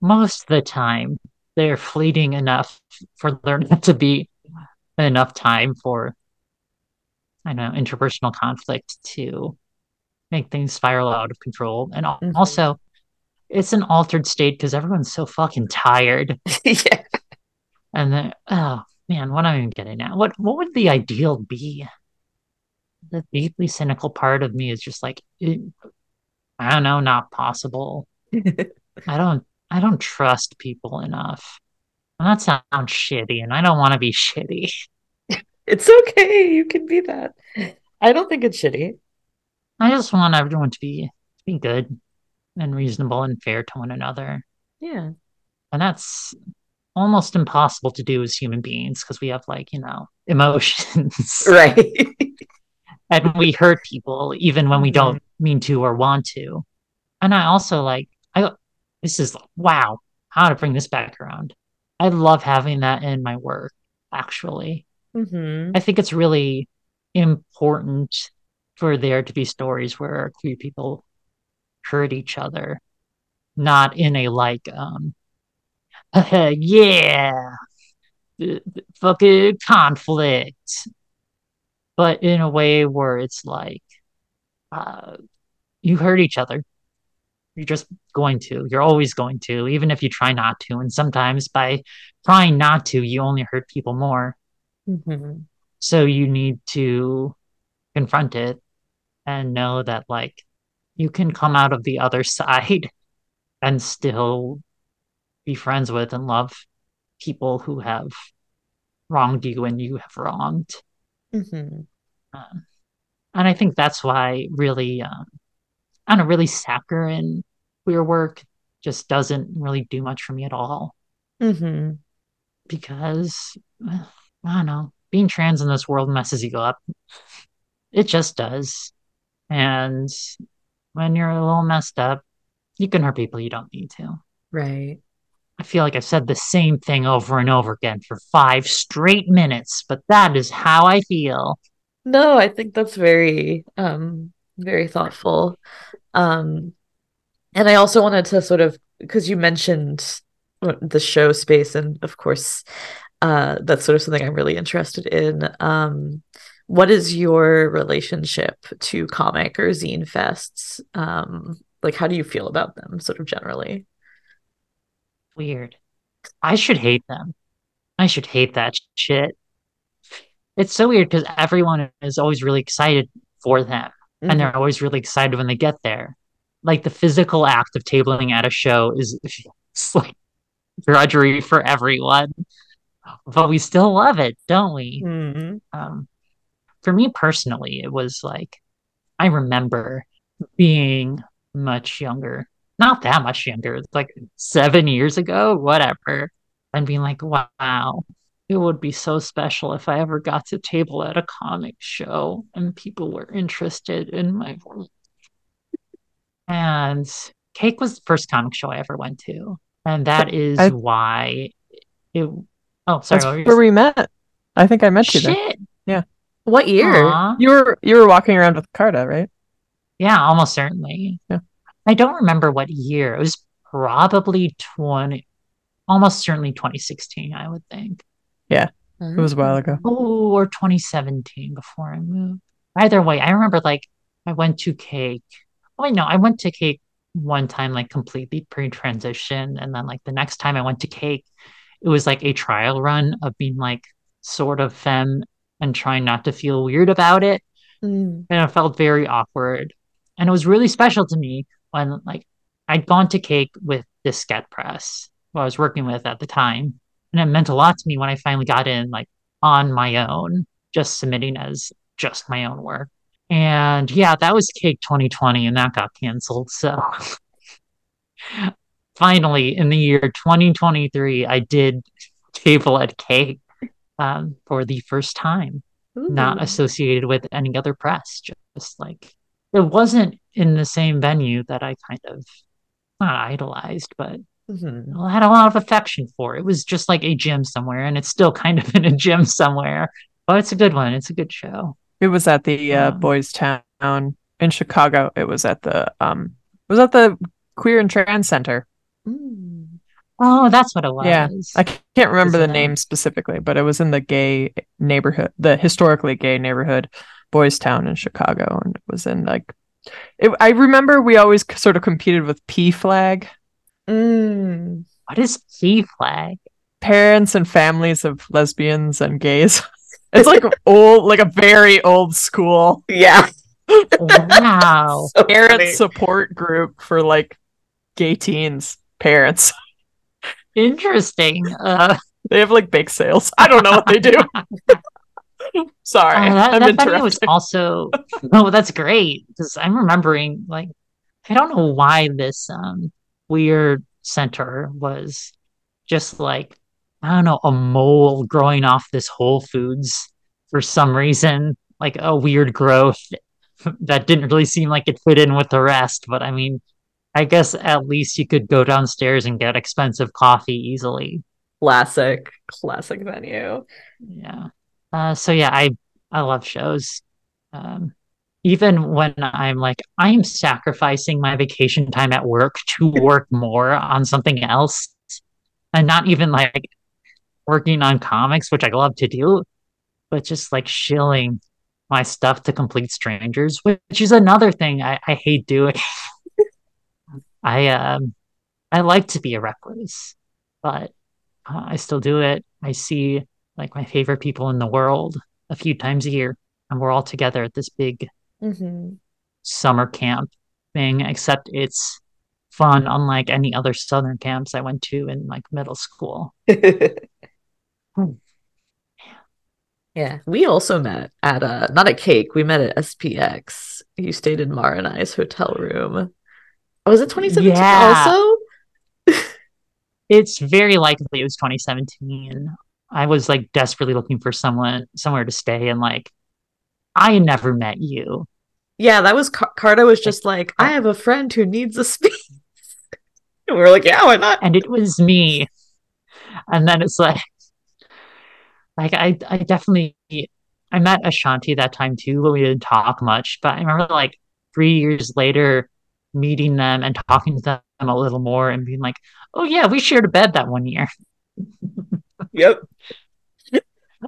most of the time they're fleeting enough for there not to be enough time for I don't know interpersonal conflict to make things spiral out of control. And Mhm. also, it's an altered state because everyone's so fucking tired. yeah. And then, oh man, what am I even getting at? What what would the ideal be? The deeply cynical part of me is just like, it, I don't know, not possible. I don't I don't trust people enough. And that sounds shitty, and I don't want to be shitty. It's okay. You can be that. I don't think it's shitty. I just want everyone to be to be good and reasonable and fair to one another. Yeah. And that's almost impossible to do as human beings because we have like, you know, emotions. Right. and we hurt people even when we don't mean to or want to. And I also like I this is wow, how to bring this back around. I love having that in my work actually. hmm I think it's really important for there to be stories where queer people hurt each other, not in a like, um, yeah, fucking conflict, but in a way where it's like, uh, you hurt each other. You're just going to. You're always going to, even if you try not to. And sometimes by trying not to, you only hurt people more. hmm So you need to confront it and know that like you can come out of the other side and still be friends with and love people who have wronged you and you have wronged. hmm Um, and I think that's why really, um, I don't know, really saccharine queer work just doesn't really do much for me at all hmm because I don't know, being trans in this world messes you up. It just does. And when you're a little messed up, you can hurt people you don't need to. Right. I feel like I've said the same thing over and over again for five straight minutes, but that is how I feel. No, I think that's very um very thoughtful. Um and I also wanted to sort of because you mentioned the show space and of course uh that's sort of something I'm really interested in. Um what is your relationship to comic or zine fests? Um like how do you feel about them sort of generally? Weird. I should hate them. I should hate that shit. It's so weird because everyone is always really excited for them, and Mhm. they're always really excited when they get there. Like the physical act of tabling at a show is like drudgery for everyone, but we still love it, don't we? Mhm. Um, for me personally, it was like I remember being much younger, not that much younger, it's like seven years ago, whatever, and being like, wow, it would be so special if I ever got to table at a comic show and people were interested in my work. And Cake was the first comic show I ever went to, and that is I- why it. Oh, sorry, That's what were you where we met. I think I met you there. Shit. Yeah. What year? Aw. You were you were walking around with Carta, right? Yeah, almost certainly. Yeah. I don't remember what year. It was probably 20, almost certainly 2016, I would think. Yeah. It was a while ago. Oh, or 2017 before I moved. Either way, I remember like I went to cake. Oh, wait, no, I went to cake one time, like completely pre-transition, and then like the next time I went to cake, it was like a trial run of being like sort of femme and trying not to feel weird about it. Mm. And it felt very awkward. And it was really special to me when like I'd gone to cake with Diskette Press, who I was working with at the time. And it meant a lot to me when I finally got in like on my own, just submitting as just my own work. And yeah, that was Cake 2020 and that got canceled. So finally in the year 2023, I did table at Cake um, for the first time not associated with any other press. Just like it wasn't in the same venue that I kind of not idolized, but Mhm. Had a lot of affection for. It was just like a gym somewhere, and it's still kind of in a gym somewhere. But it's a good one. It's a good show. It was at the uh, Um, Boys Town in Chicago. It was at the um it was at the Queer and Trans Center. Mm. Oh, that's what it was. Yeah, I can't remember the it? name specifically, but it was in the gay neighborhood, the historically gay neighborhood, Boys Town in Chicago, and it was in like. It, I remember we always sort of competed with PFLAG, Mm. What is P flag? parents and families of lesbians and gays. It's like old, like a very old school Yeah. Wow. So parent funny. support group for like gay teens, parents. Interesting. Uh, They have like bake sales. I don't know what they do. Sorry, uh, that, that venue was also. Oh, that's great because I'm remembering like I don't know why this um weird center was just like I don't know a mole growing off this Whole Foods for some reason, like a weird growth that didn't really seem like it fit in with the rest. But I mean, I guess at least you could go downstairs and get expensive coffee easily. Classic, classic venue. Yeah. Uh, so yeah, I I love shows. Um, even when I'm like I'm sacrificing my vacation time at work to work more on something else, and not even like working on comics, which I love to do, but just like shilling my stuff to complete strangers, which is another thing I, I hate doing. I um I like to be a recluse, but uh, I still do it. I see like my favorite people in the world a few times a year, and we're all together at this big Mm-hmm. summer camp thing, except it's fun, unlike any other southern camps I went to in like middle school. Hmm. Yeah, we also met at uh not at Cake, we met at SPX. You stayed in Mara and I's hotel room. Oh, was it 2017 Yeah. also? It's very likely it was 2017. I was like desperately looking for someone somewhere to stay, and like I never met you. Yeah, that was Car- Carta was just like, I have a friend who needs a space. and we were like, yeah, why not? and it was me. And then it's like, like I, I definitely, I met Ashanti that time too, but we didn't talk much. But I remember like three years later, meeting them and talking to them a little more, and being like, oh yeah, we shared a bed that one year. Yep.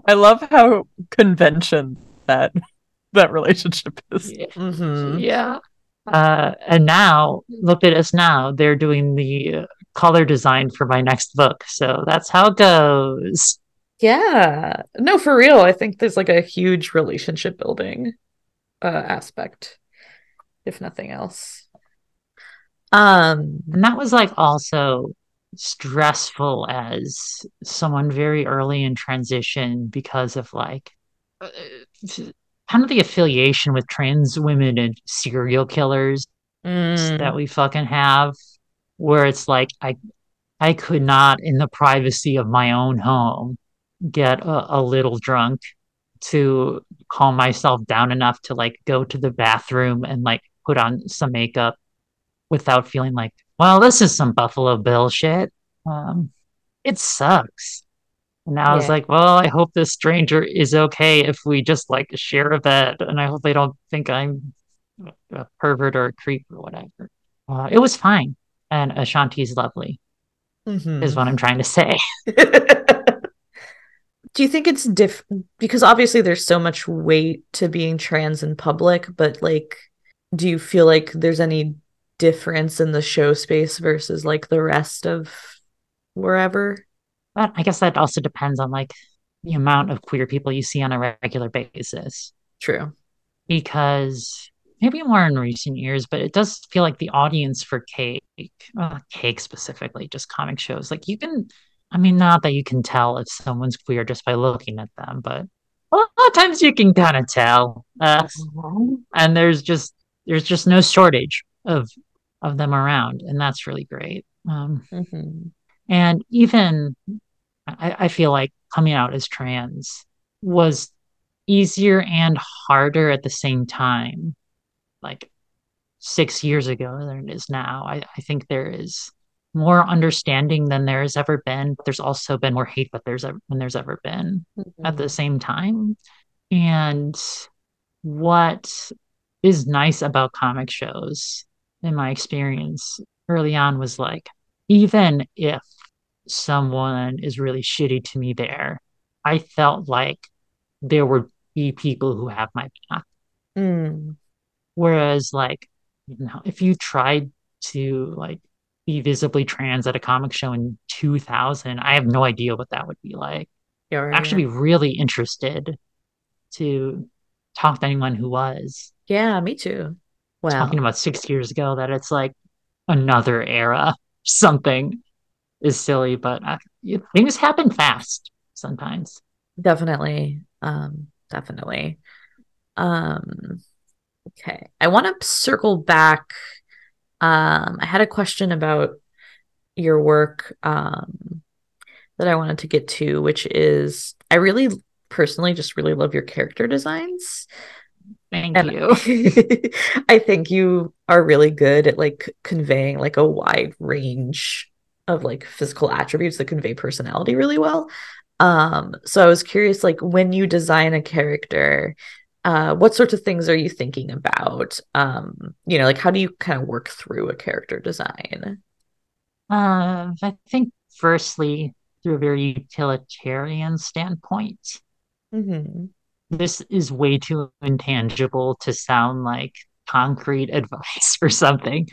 I love how convention that that relationship is. hmm Yeah. Uh, and now look at us now. They're doing the uh, color design for my next book. So that's how it goes. Yeah. No, for real. I think there's like a huge relationship building uh aspect, if nothing else. Um, And that was like also stressful as someone very early in transition because of like uh, kind of the affiliation with trans women and serial killers mm, that we fucking have, where it's like I I could not in the privacy of my own home get a, a little drunk to calm myself down enough to like go to the bathroom and like put on some makeup without feeling like, well, this is some Buffalo Bill shit. Um, it sucks. And I was like, well, I hope this stranger is okay if we just like share a bed, and I hope they don't think I'm a pervert or a creep or whatever. Uh, it was fine, and Ashanti's lovely, mhm. is what I'm trying to say. Do you think it's diff because obviously there's so much weight to being trans in public, but like do you feel like there's any difference in the show space versus like the rest of wherever? But I guess that also depends on like the amount of queer people you see on a regular basis. True. Because maybe more in recent years, but it does feel like the audience for cake, uh, cake specifically, just comic shows, like you can, I mean, not that you can tell if someone's queer just by looking at them, but a lot of times you can kind of tell. Uh, and there's just there's just no shortage of of them around, and that's really great. Um, Mhm. and even I, I feel like coming out as trans was easier and harder at the same time. Like six years ago than it is now. I, I think there is more understanding than there has ever been. But there's also been more hate, but there's ever, than there's ever been at the same time. And what is nice about comic shows, in my experience early on, was like, even if someone is really shitty to me there, I felt like there would be people who have my back. Mm. Whereas, like, you know, if you tried to like be visibly trans at a comic show in 2000, I have no idea what that would be like. Right, Actually, be really interested to talk to anyone who was Yeah, me too. Wow. talking about six years ago. That it's like another era, something is silly, but uh, y- things happen fast sometimes. Definitely. Um, definitely. Um, okay. I want to circle back. Um, I had a question about your work um that I wanted to get to, which is I really personally just really love your character designs. Thank And you. I think you are really good at like conveying like a wide range of like physical attributes that convey personality really well. Um, so I was curious, like when you design a character, uh, what sorts of things are you thinking about? Um, you know, like how do you kind of work through a character design? Uh, I think, firstly, through a very utilitarian standpoint, Mm-hmm. This is way too intangible to sound like concrete advice or something.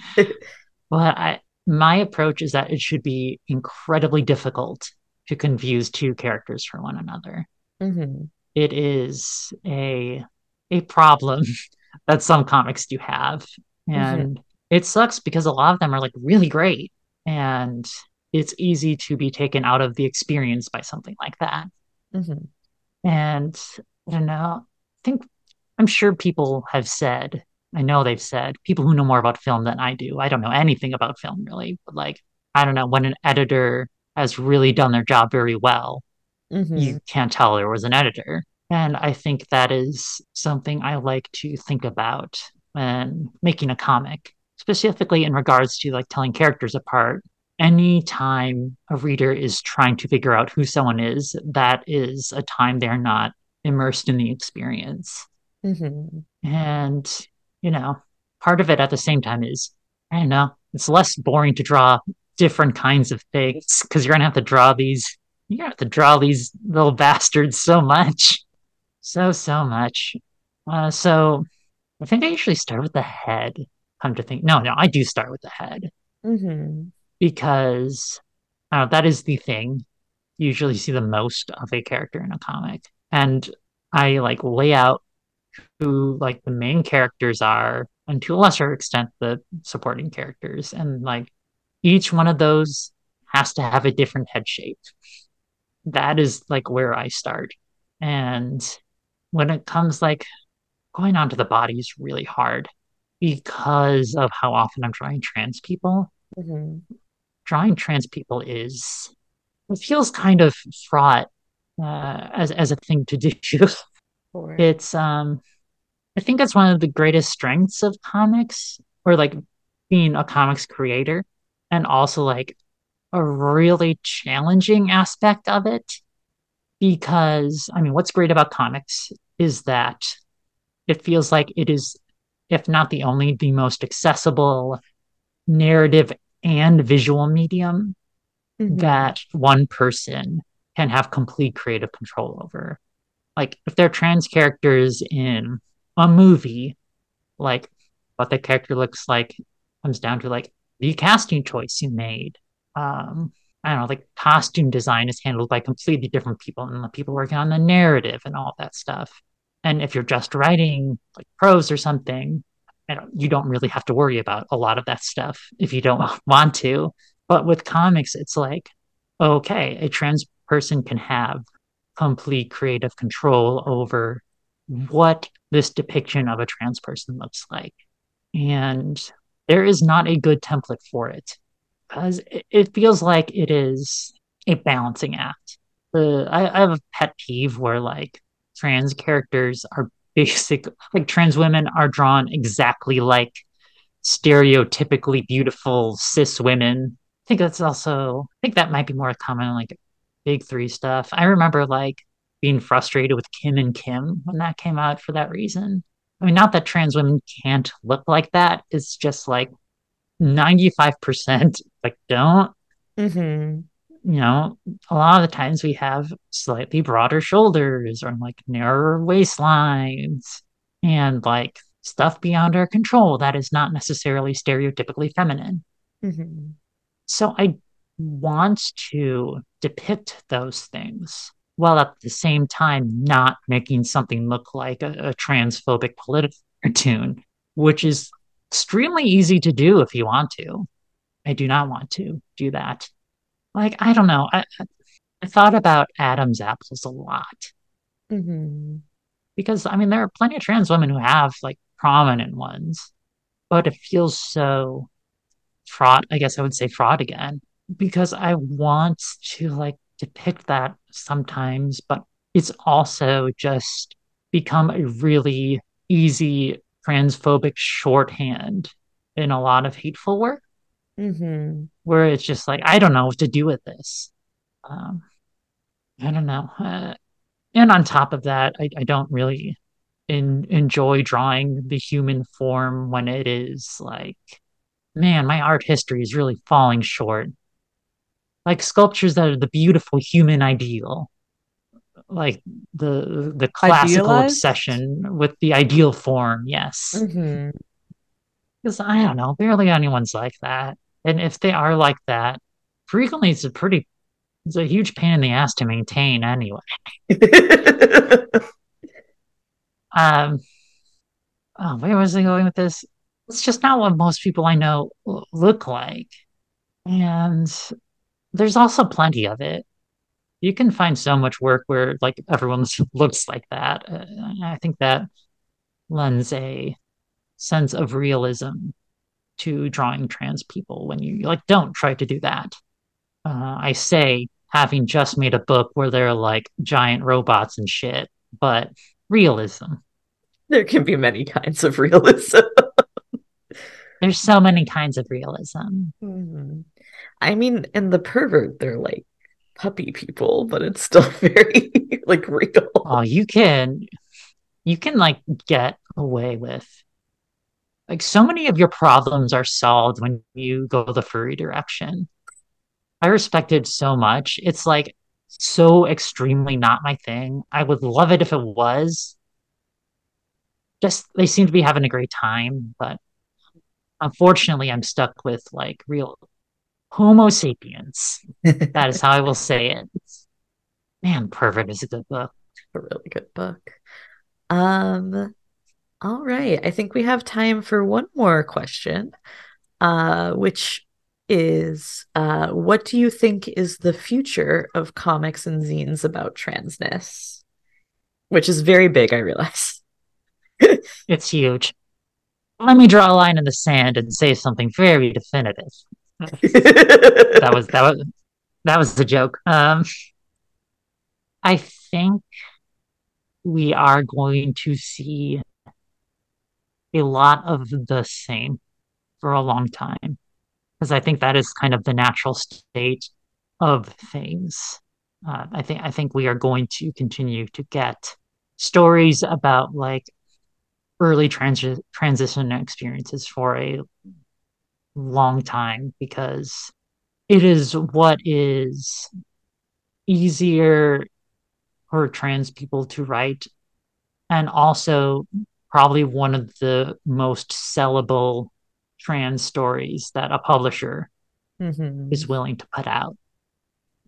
but I, my approach is that it should be incredibly difficult to confuse two characters for one another. Mm-hmm. It is a a problem that some comics do have, and it sucks because a lot of them are like really great, and it's easy to be taken out of the experience by something like that. Mm-hmm. And I don't know. I think I'm sure people have said, I know they've said, people who know more about film than I do. I don't know anything about film really, but like, I don't know, when an editor has really done their job very well, Mm-hmm. you can't tell there was an editor. And I think that is something I like to think about when making a comic, specifically in regards to like telling characters apart. Anytime a reader is trying to figure out who someone is, that is a time they're not immersed in the experience. Mm-hmm. And, you know, part of it at the same time is, I don't know, it's less boring to draw different kinds of things because you're going to have to draw these, you're going to have to draw these little bastards so much. So, so much. Uh, so I think I usually start with the head. Come to think, no, no, I do start with the head Mm-hmm. because I don't know, that is the thing you usually see the most of a character in a comic. And I like lay out who like the main characters are, and to a lesser extent the supporting characters. And like each one of those has to have a different head shape. That is like where I start. And when it comes like going onto the body is really hard because of how often I'm drawing trans people Mm-hmm. drawing trans people is it feels kind of fraught uh, as as a thing to do. Sure. It's um, I think it's one of the greatest strengths of comics, or like being a comics creator, and also like a really challenging aspect of it. Because I mean, what's great about comics is that it feels like it is, if not the only, the most accessible narrative and visual medium Mhm. that one person can have complete creative control over. Like if they're trans characters in a movie, like what the character looks like comes down to like the casting choice you made. Um, I don't know, like costume design is handled by completely different people and the people working on the narrative and all that stuff. And if you're just writing like prose or something, know, you don't really have to worry about a lot of that stuff if you don't want to. But with comics, it's like, okay, a trans person can have complete creative control over what this depiction of a trans person looks like. And there is not a good template for it because it, feels like it is a balancing act. I, I have a pet peeve where like trans characters are basic, like trans women are drawn exactly like stereotypically beautiful cis women. I think that's also, I think that might be more common like big three stuff. I remember like being frustrated with Kim and Kim when that came out for that reason. I mean, not that trans women can't look like that. It's just like 95% like don't. Mm-hmm. You know, a lot of the times we have slightly broader shoulders or like narrower waistlines and like stuff beyond our control that is not necessarily stereotypically feminine. Mm-hmm. So I want to depict those things while at the same time not making something look like a, a transphobic political cartoon, which is extremely easy to do if you want to. I do not want to do that. Like, I don't know. I, I thought about Adam's apples a lot Mm-hmm. because, I mean, there are plenty of trans women who have like prominent ones, but it feels so fraught. I guess I would say fraud again because I want to like depict that sometimes, but it's also just become a really easy transphobic shorthand in a lot of hateful work Mm-hmm. where it's just like I don't know what to do with this. Um, I don't know. Uh, and on top of that, I, I don't really in, enjoy drawing the human form when it is like, man, my art history is really falling short. Like sculptures that are the beautiful human ideal, like the the classical Idealized? obsession with the ideal form. Yes, Mm-hmm. because I don't know, barely anyone's like that. And if they are like that, frequently it's a pretty it's a huge pain in the ass to maintain anyway. Um, oh, where was I going with this? It's just not what most people I know look like. And there's also plenty of it. You can find so much work where like everyone looks like that. Uh, I think that lends a sense of realism to drawing trans people when you like don't try to do that. Uh, I say having just made a book where they're like giant robots and shit, but realism. there can be many kinds of realism. There's so many kinds of realism. Mhm. I mean, in the pervert, they're like puppy people, but it's still very like real. Oh, you can you can like get away with like so many of your problems are solved when you go the furry direction. I respect it so much. It's like so extremely not my thing. I would love it if it was. Just they seem to be having a great time, but unfortunately I'm stuck with like real Homo sapiens. That is how I will say it. Man, Pervert is a good book. a really good book. Um, all right. I think we have time for one more question, uh, which is uh, what do you think is the future of comics and zines about transness? Which is very big, I realize. It's huge. Let me draw a line in the sand and say something very definitive. That was that was that was the joke. Um, I think we are going to see a lot of the same for a long time because I think that is kind of the natural state of things. Uh, I think I think we are going to continue to get stories about like early transi- transition experiences for a long time because it is what is easier for trans people to write and also probably one of the most sellable trans stories that a publisher Mhm. is willing to put out.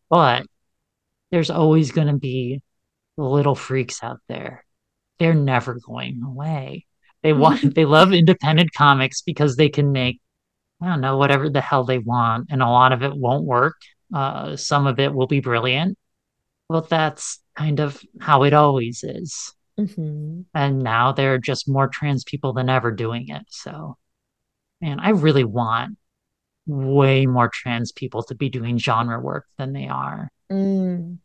But there's always going to be little freaks out there. They're never going away. They want they love independent comics because they can make I don't know whatever the hell they want and a lot of it won't work. Uh some of it will be brilliant. But that's kind of how it always is. Mhm. And now there are just more trans people than ever doing it. So man, I really want way more trans people to be doing genre work than they are. Mm.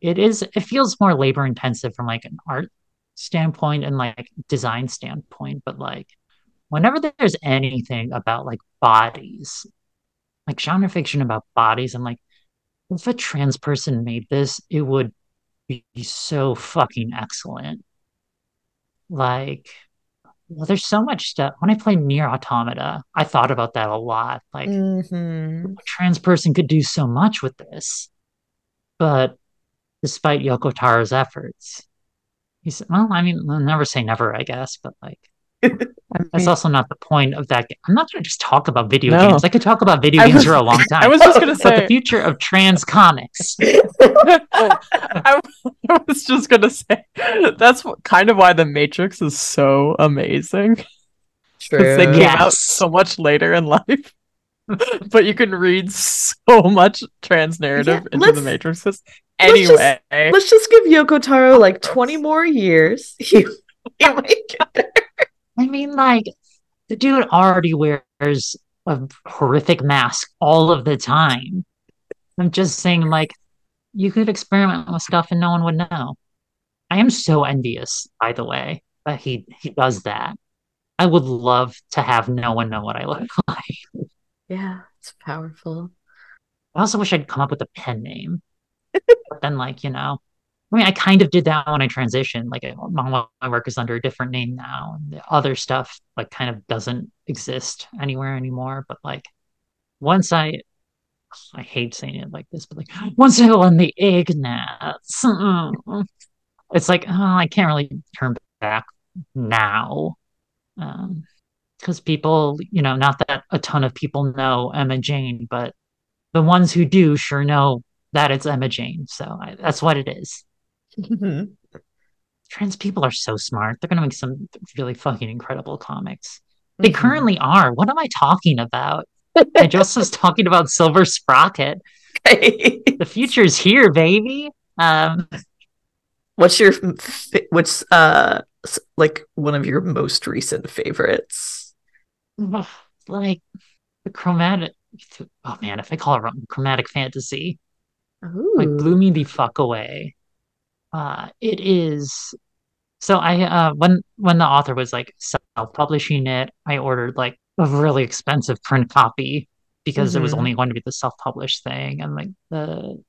It is it feels more labor intensive from like an art standpoint and like design standpoint, but like whenever there's anything about like bodies, like genre fiction about bodies, I'm like, if a trans person made this, it would be so fucking excellent. Like, well, there's so much stuff. When I played NieR Automata, I thought about that a lot. Like, Mhm. a trans person could do so much with this. But despite Yoko Taro's efforts, he said, well, I mean, I'll never say never, I guess, but like, I that's also not the point of that. ga- I'm not going to just talk about video No. games. I could talk about video I games was- for a long time. I was just gonna but the future of trans comics. I I was just gonna say that's what, kind of why the Matrix is so amazing. Because they True. came out so much later in life. but you can read so much trans narrative Yeah, into the let's- Matrix. Just let's just- anyway, Let's just give Yoko Taro like 20 more years. He, he might get there. I mean, like, the dude already wears a horrific mask all of the time. I'm just saying, like, you could experiment with stuff and no one would know. I am so envious, by the way, that he he does that. I would love to have no one know what I look like. Yeah, it's powerful. I also wish I'd come up with a pen name. but then, like, you know, I mean, I kind of did that when I transitioned. Like, my, work is under a different name now, and the other stuff, like, kind of doesn't exist anywhere anymore. But, like, once I, I hate saying it like this, but, like, once I won the Ignatz, it's like, oh, I can't really turn back now. Um, because people, you know, not that a ton of people know Emma Jayne, but the ones who do sure know that it's Emma Jayne. So I, that's what it is. Mhm. Trans people are so smart. They're going to make some really fucking incredible comics. They Mhm. currently are. What am I talking about? I just was talking about Silver Sprocket. The future is here, baby. Um, What's your what's uh like one of your most recent favorites? like the chromatic. Oh man, if I call it wrong, chromatic fantasy. like blew me the fuck away. Uh, it is so I uh when when the author was like self-publishing it, I ordered like a really expensive print copy because it was Mhm. only going to be the self-published thing and like the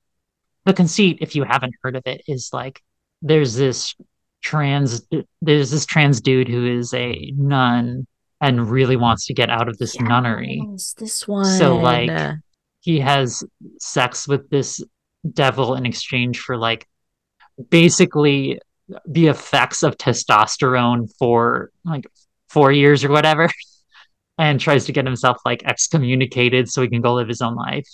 the conceit if you haven't heard of it is like there's this trans there's this trans dude who is a nun and really wants to get out of this nunnery this one. So, like, he has sex with this devil in exchange for like basically the effects of testosterone for like four years or whatever and tries to get himself like excommunicated so he can go live his own life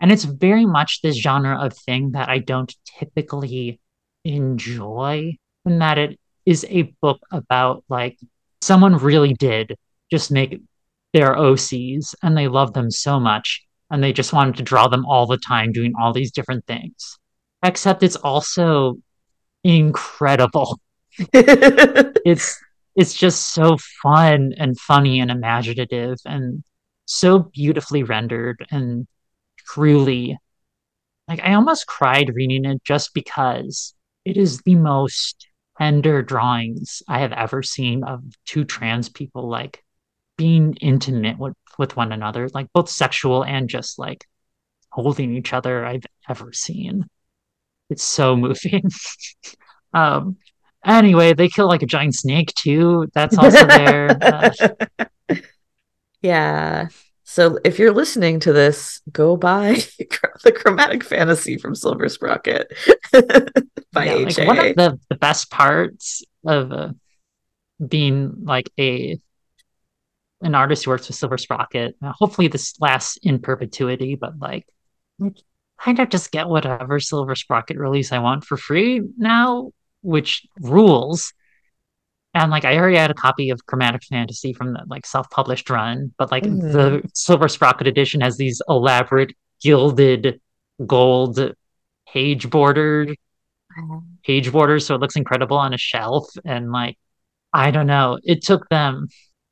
and it's very much this genre of thing that i don't typically enjoy in that it is a book about like someone really did just make their OCs and they love them so much and they just wanted to draw them all the time doing all these different things. Except it's also incredible. It's it's just so fun and funny and imaginative and so beautifully rendered and truly like I almost cried reading it just because it is the most tender drawings I have ever seen of two trans people like being intimate with, with one another, like both sexual and just like holding each other I've ever seen. It's so moving. um anyway, they kill like a giant snake too. That's also there. Uh, yeah. So if you're listening to this, go buy the Chromatic Fantasy from Silver Sprocket by Yeah, like one of the, the best parts of uh, being like a an artist who works with Silver Sprocket. uh, hopefully, this lasts in perpetuity, but like, kind of just get whatever Silver Sprocket release I want for free now, which rules. And like, I already had a copy of Chromatic Fantasy from the like self-published run, but like Mhm. the Silver Sprocket edition has these elaborate gilded gold page bordered page borders so it looks incredible on a shelf and like i don't know it took them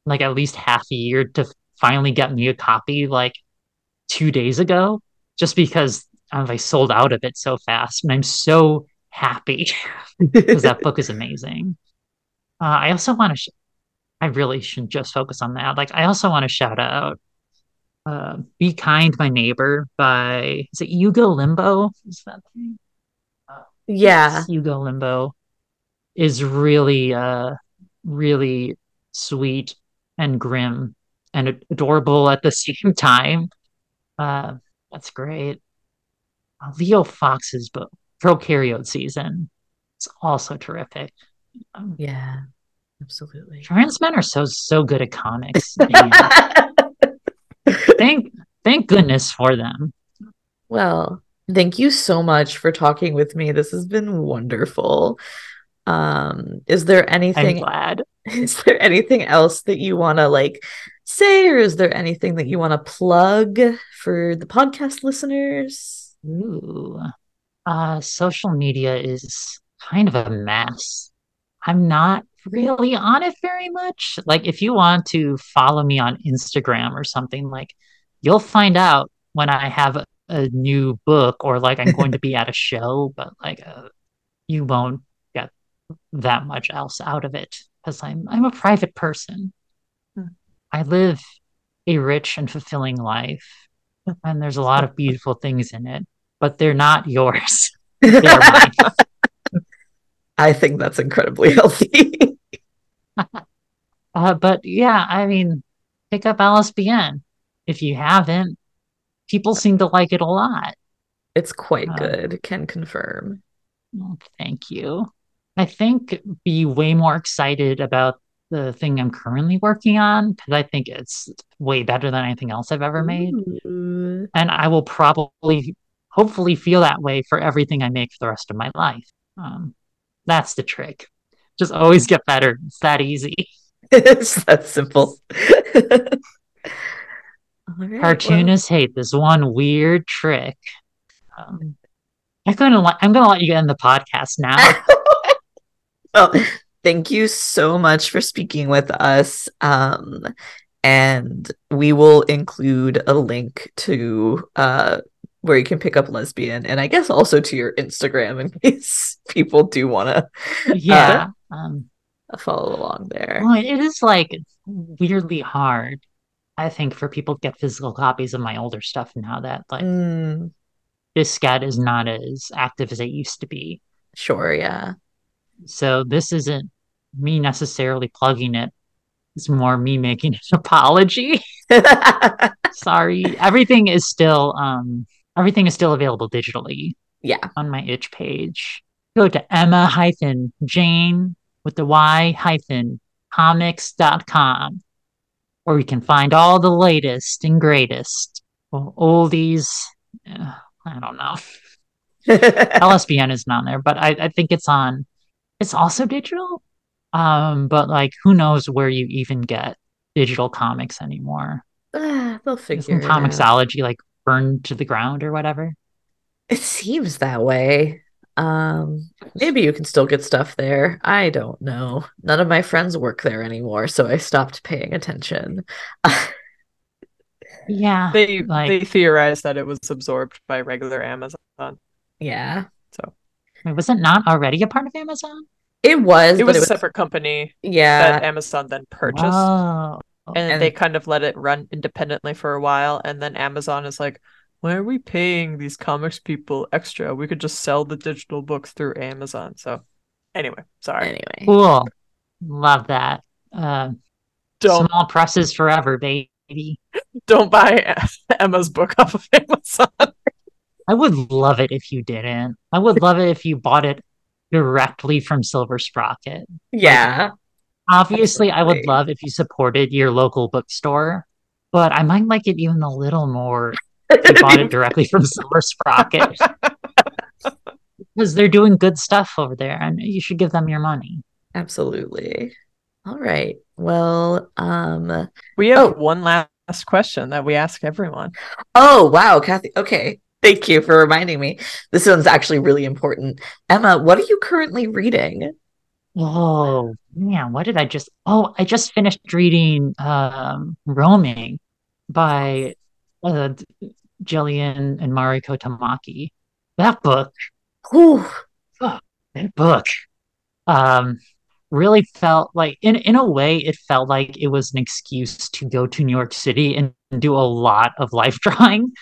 like at least half a year to finally get me a copy like two days ago just because um, i sold out of it so fast and i'm so happy because that book is amazing uh, i also want to sh- i really shouldn't just focus on that like i also want to shout out uh, be kind my neighbor by is it Hugo limbo is that the name? yeah. Hugo Limbo is really uh really sweet and grim and adorable at the same time. Uh that's great. Leo Fox's book, Prokaryote Season, is also terrific. Um, Yeah. Absolutely. trans men are so so good at comics. thank thank goodness for them. Well, thank you so much for talking with me. This has been wonderful. Um, is there I'm anything glad. is there anything else that you want to like say or is there anything that you want to plug for the podcast listeners? Ooh. Uh, social media is kind of a mess. I'm not really on it very much. Like, if you want to follow me on Instagram or something, like, you'll find out when I have a, new book or like I'm going to be at a show, but like, uh, you won't get that much else out of it because I'm I'm a private person. Hmm. I live a rich and fulfilling life, and there's a lot of beautiful things in it, but they're not yours. They're. I think that's incredibly healthy. Uh, but yeah, I mean, pick up LSBN if you haven't. People seem to like it a lot. it's quite Uh, good, can confirm. Well, thank you. I think be way more excited about the thing I'm currently working on because I think it's way better than anything else I've ever made. And I will probably, hopefully, feel that way for everything I make for the rest of my life. Um, that's the trick. Just always get better. It's that easy. it's that simple. All right, well- Cartoonists hate this one weird trick. Um, I'm gonna let I'm gonna let you end the podcast now. well, thank you so much for speaking with us. Um, and we will include a link to uh where you can pick up lesbian and I guess also to your Instagram in case people do want to yeah. Um, follow along there. well, it is like weirdly hard. I think for people to get physical copies of my older stuff now that like Mm, Diskette is not as active as it used to be. sure, yeah. So this isn't me necessarily plugging it. It's more me making an apology. Sorry. Everything is still um everything is still available digitally yeah. on my itch page. Go to Emma hyphen Jane with the Y hyphen comics.com where you can find all the latest and greatest. Well, oldies. uh, I don't know. LSBN isn't on there, but I, I think it's on. It's also digital. Um, but like, who knows where you even get digital comics anymore? Ah, they'll figure Isn't it out. Like burned to the ground or whatever? It seems that way. Um, maybe you can still get stuff there. I don't know. None of my friends work there anymore, so I stopped paying attention. Yeah, They like they theorized that it was absorbed by regular Amazon. yeah, So wait, was it not already a part of Amazon? it was, it but was it a was separate company Yeah. that yeah, Amazon then purchased. Oh, and then And- they kind of let it run independently for a while and then amazon is like why are we paying these comics people extra we could just sell the digital books through amazon so anyway sorry anyway. cool. Love that. Uh, don't small presses forever, baby. Don't buy Emma's book off of Amazon. I would love it if you didn't. I would love it if you bought it directly from Silver Sprocket. Yeah. Obviously, I would love if you supported your local bookstore, but I might like it even a little more if you bought it directly from Silver Sprocket. because they're doing good stuff over there and you should give them your money. Absolutely. All right. Well, um, We have Oh. one last question that we ask everyone. oh wow, Kathy. Okay. Thank you for reminding me. This one's actually really important. Emma, what are you currently reading? Oh man, what did I just oh I just finished reading um Roaming by uh, Jillian and Mariko Tamaki. That book, Whew. that book um really felt like in in a way it felt like it was an excuse to go to New York City and do a lot of life drawing.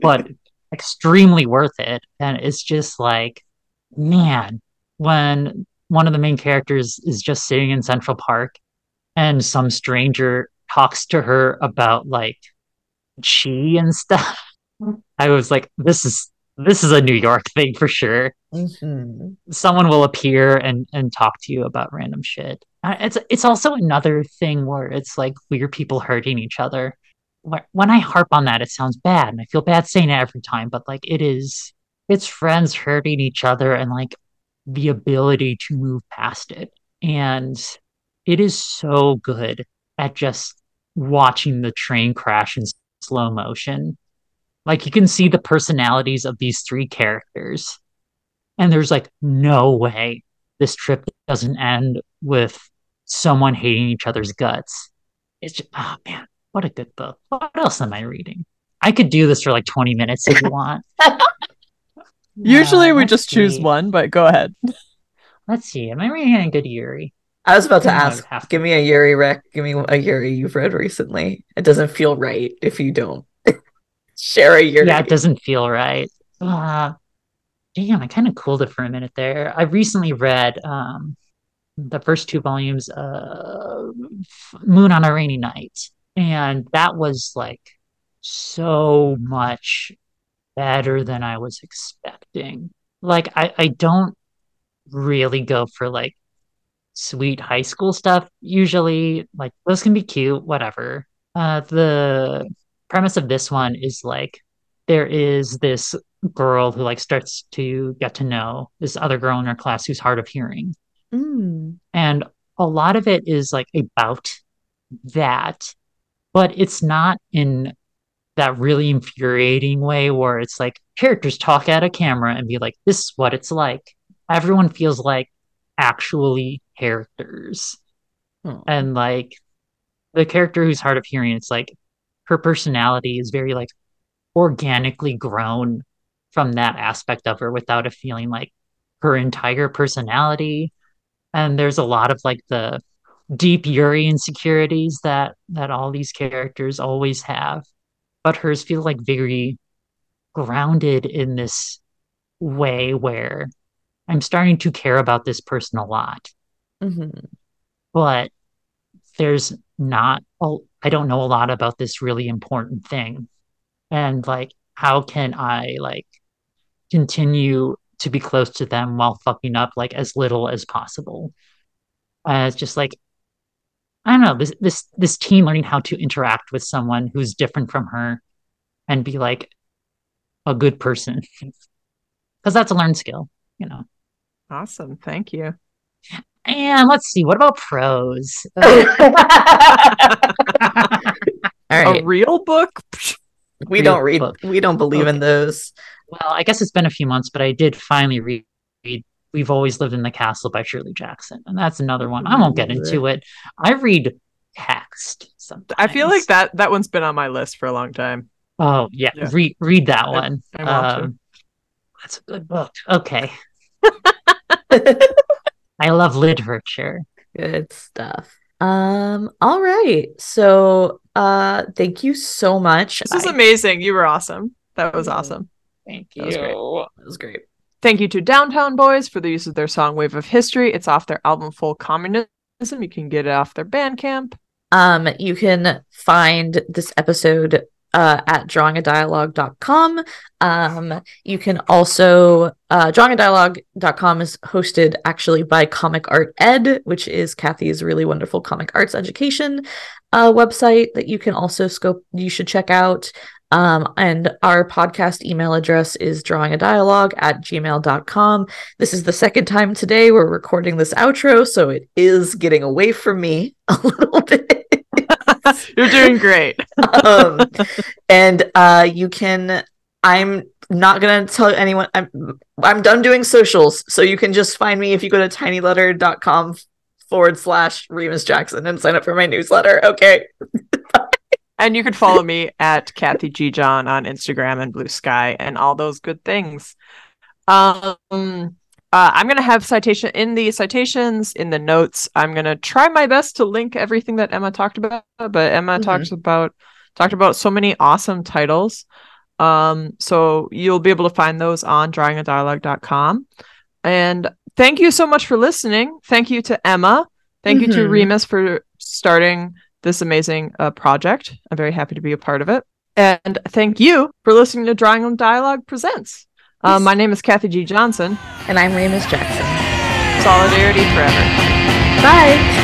but extremely worth it. And it's just like, man, when one of the main characters is just sitting in Central Park and some stranger talks to her about like chi and stuff, I was like, this is this is a New York thing for sure. Mhm. Someone will appear and and talk to you about random shit. It's it's also another thing where it's like weird people hurting each other when I harp on that, it sounds bad, and I feel bad saying it every time, but like it is, it's friends hurting each other and like the ability to move past it. And it is so good at just watching the train crash in slow motion. Like you can see the personalities of these three characters, and there's like no way this trip doesn't end with someone hating each other's guts. It's just, oh man, what a good book. What else am I reading? I could do this for like 20 minutes if you want. Usually Uh, we let's just choose one, but go ahead. Let's see. Am I reading a good Yuri? I was about to ask, have give me a Yuri rec. Give me a Yuri you've read recently. It doesn't feel right if you don't share a Yuri. Yeah, it doesn't feel right. Uh, damn, I kind of cooled it for a minute there. I recently read um, the first two volumes of Moon on a Rainy Night, and that was like so much better than I was expecting. Like, I, I don't really go for like sweet high school stuff usually. Like, those can be cute, whatever. Uh, the premise of this one is like there is this girl who like starts to get to know this other girl in her class who's hard of hearing Mm. and a lot of it is like about that but it's not in that really infuriating way where it's like characters talk at a camera and be like this is what it's like. Everyone feels like actually characters. Oh. and like the character who's hard of hearing it's like her personality is very like organically grown from that aspect of her without it feeling like her entire personality. And there's a lot of like the deep Yuri insecurities that that all these characters always have but hers feels like very grounded in this way where I'm starting to care about this person a lot Mhm. but there's not a, I don't know a lot about this really important thing. And like how can I like continue to be close to them while fucking up like as little as possible? Uh, it's just like I don't know, this this this teen learning how to interact with someone who's different from her and be like a good person. Because that's a learned skill, you know. Awesome. Thank you. And let's see, what about prose? All right. Uh, a real book? we real don't read book. we don't believe in those. Well, I guess it's been a few months, but I did finally read We've Always Lived in the Castle by Shirley Jackson. And that's another one. I won't get into it. I read text sometimes. I feel like that that one's been on my list for a long time. Oh, yeah. Yeah. Read read that I- one. I want to. Um, That's a good book. Okay. I love literature. Good stuff. Um, all right. So uh thank you so much. This is I- amazing. You were awesome. That was awesome. Thank That was great. that was great. Thank you to Downtown Boys for the use of their song Wave of History. It's off their album Full Communism. You can get it off their Bandcamp. Um, you can find this episode uh, at drawingadialogue.com. Um, you can also, uh, drawingadialogue.com is hosted actually by Comic Art Ed, which is Kathy's really wonderful comic arts education uh, website that you can also scope, you should check out. Um, and our podcast email address is drawingadialogue at gmail.com. This is the second time today we're recording this outro, so it is getting away from me a little bit. You're doing great. um, and uh, you can. I'm not gonna tell anyone. I'm I'm done doing socials, so you can just find me if you go to tinyletter.com forward slash Remus Jackson and sign up for my newsletter. Okay. And you can follow me at Kathy G John on Instagram and Blue Sky and all those good things. Um, uh, I'm gonna have citation in the citations in the notes. I'm gonna try my best to link everything that Emma talked about, but Emma Mhm. talks about talked about so many awesome titles. Um, so you'll be able to find those on drawingadialogue.com. And thank you so much for listening. Thank you to Emma. Thank you to Mhm. Remus for starting this amazing uh, project. I'm very happy to be a part of it. And thank you for listening to Drawing a Dialogue Presents. Uh, my name is Kathy G. Johnson. And I'm Remus Jackson. Solidarity forever. Bye.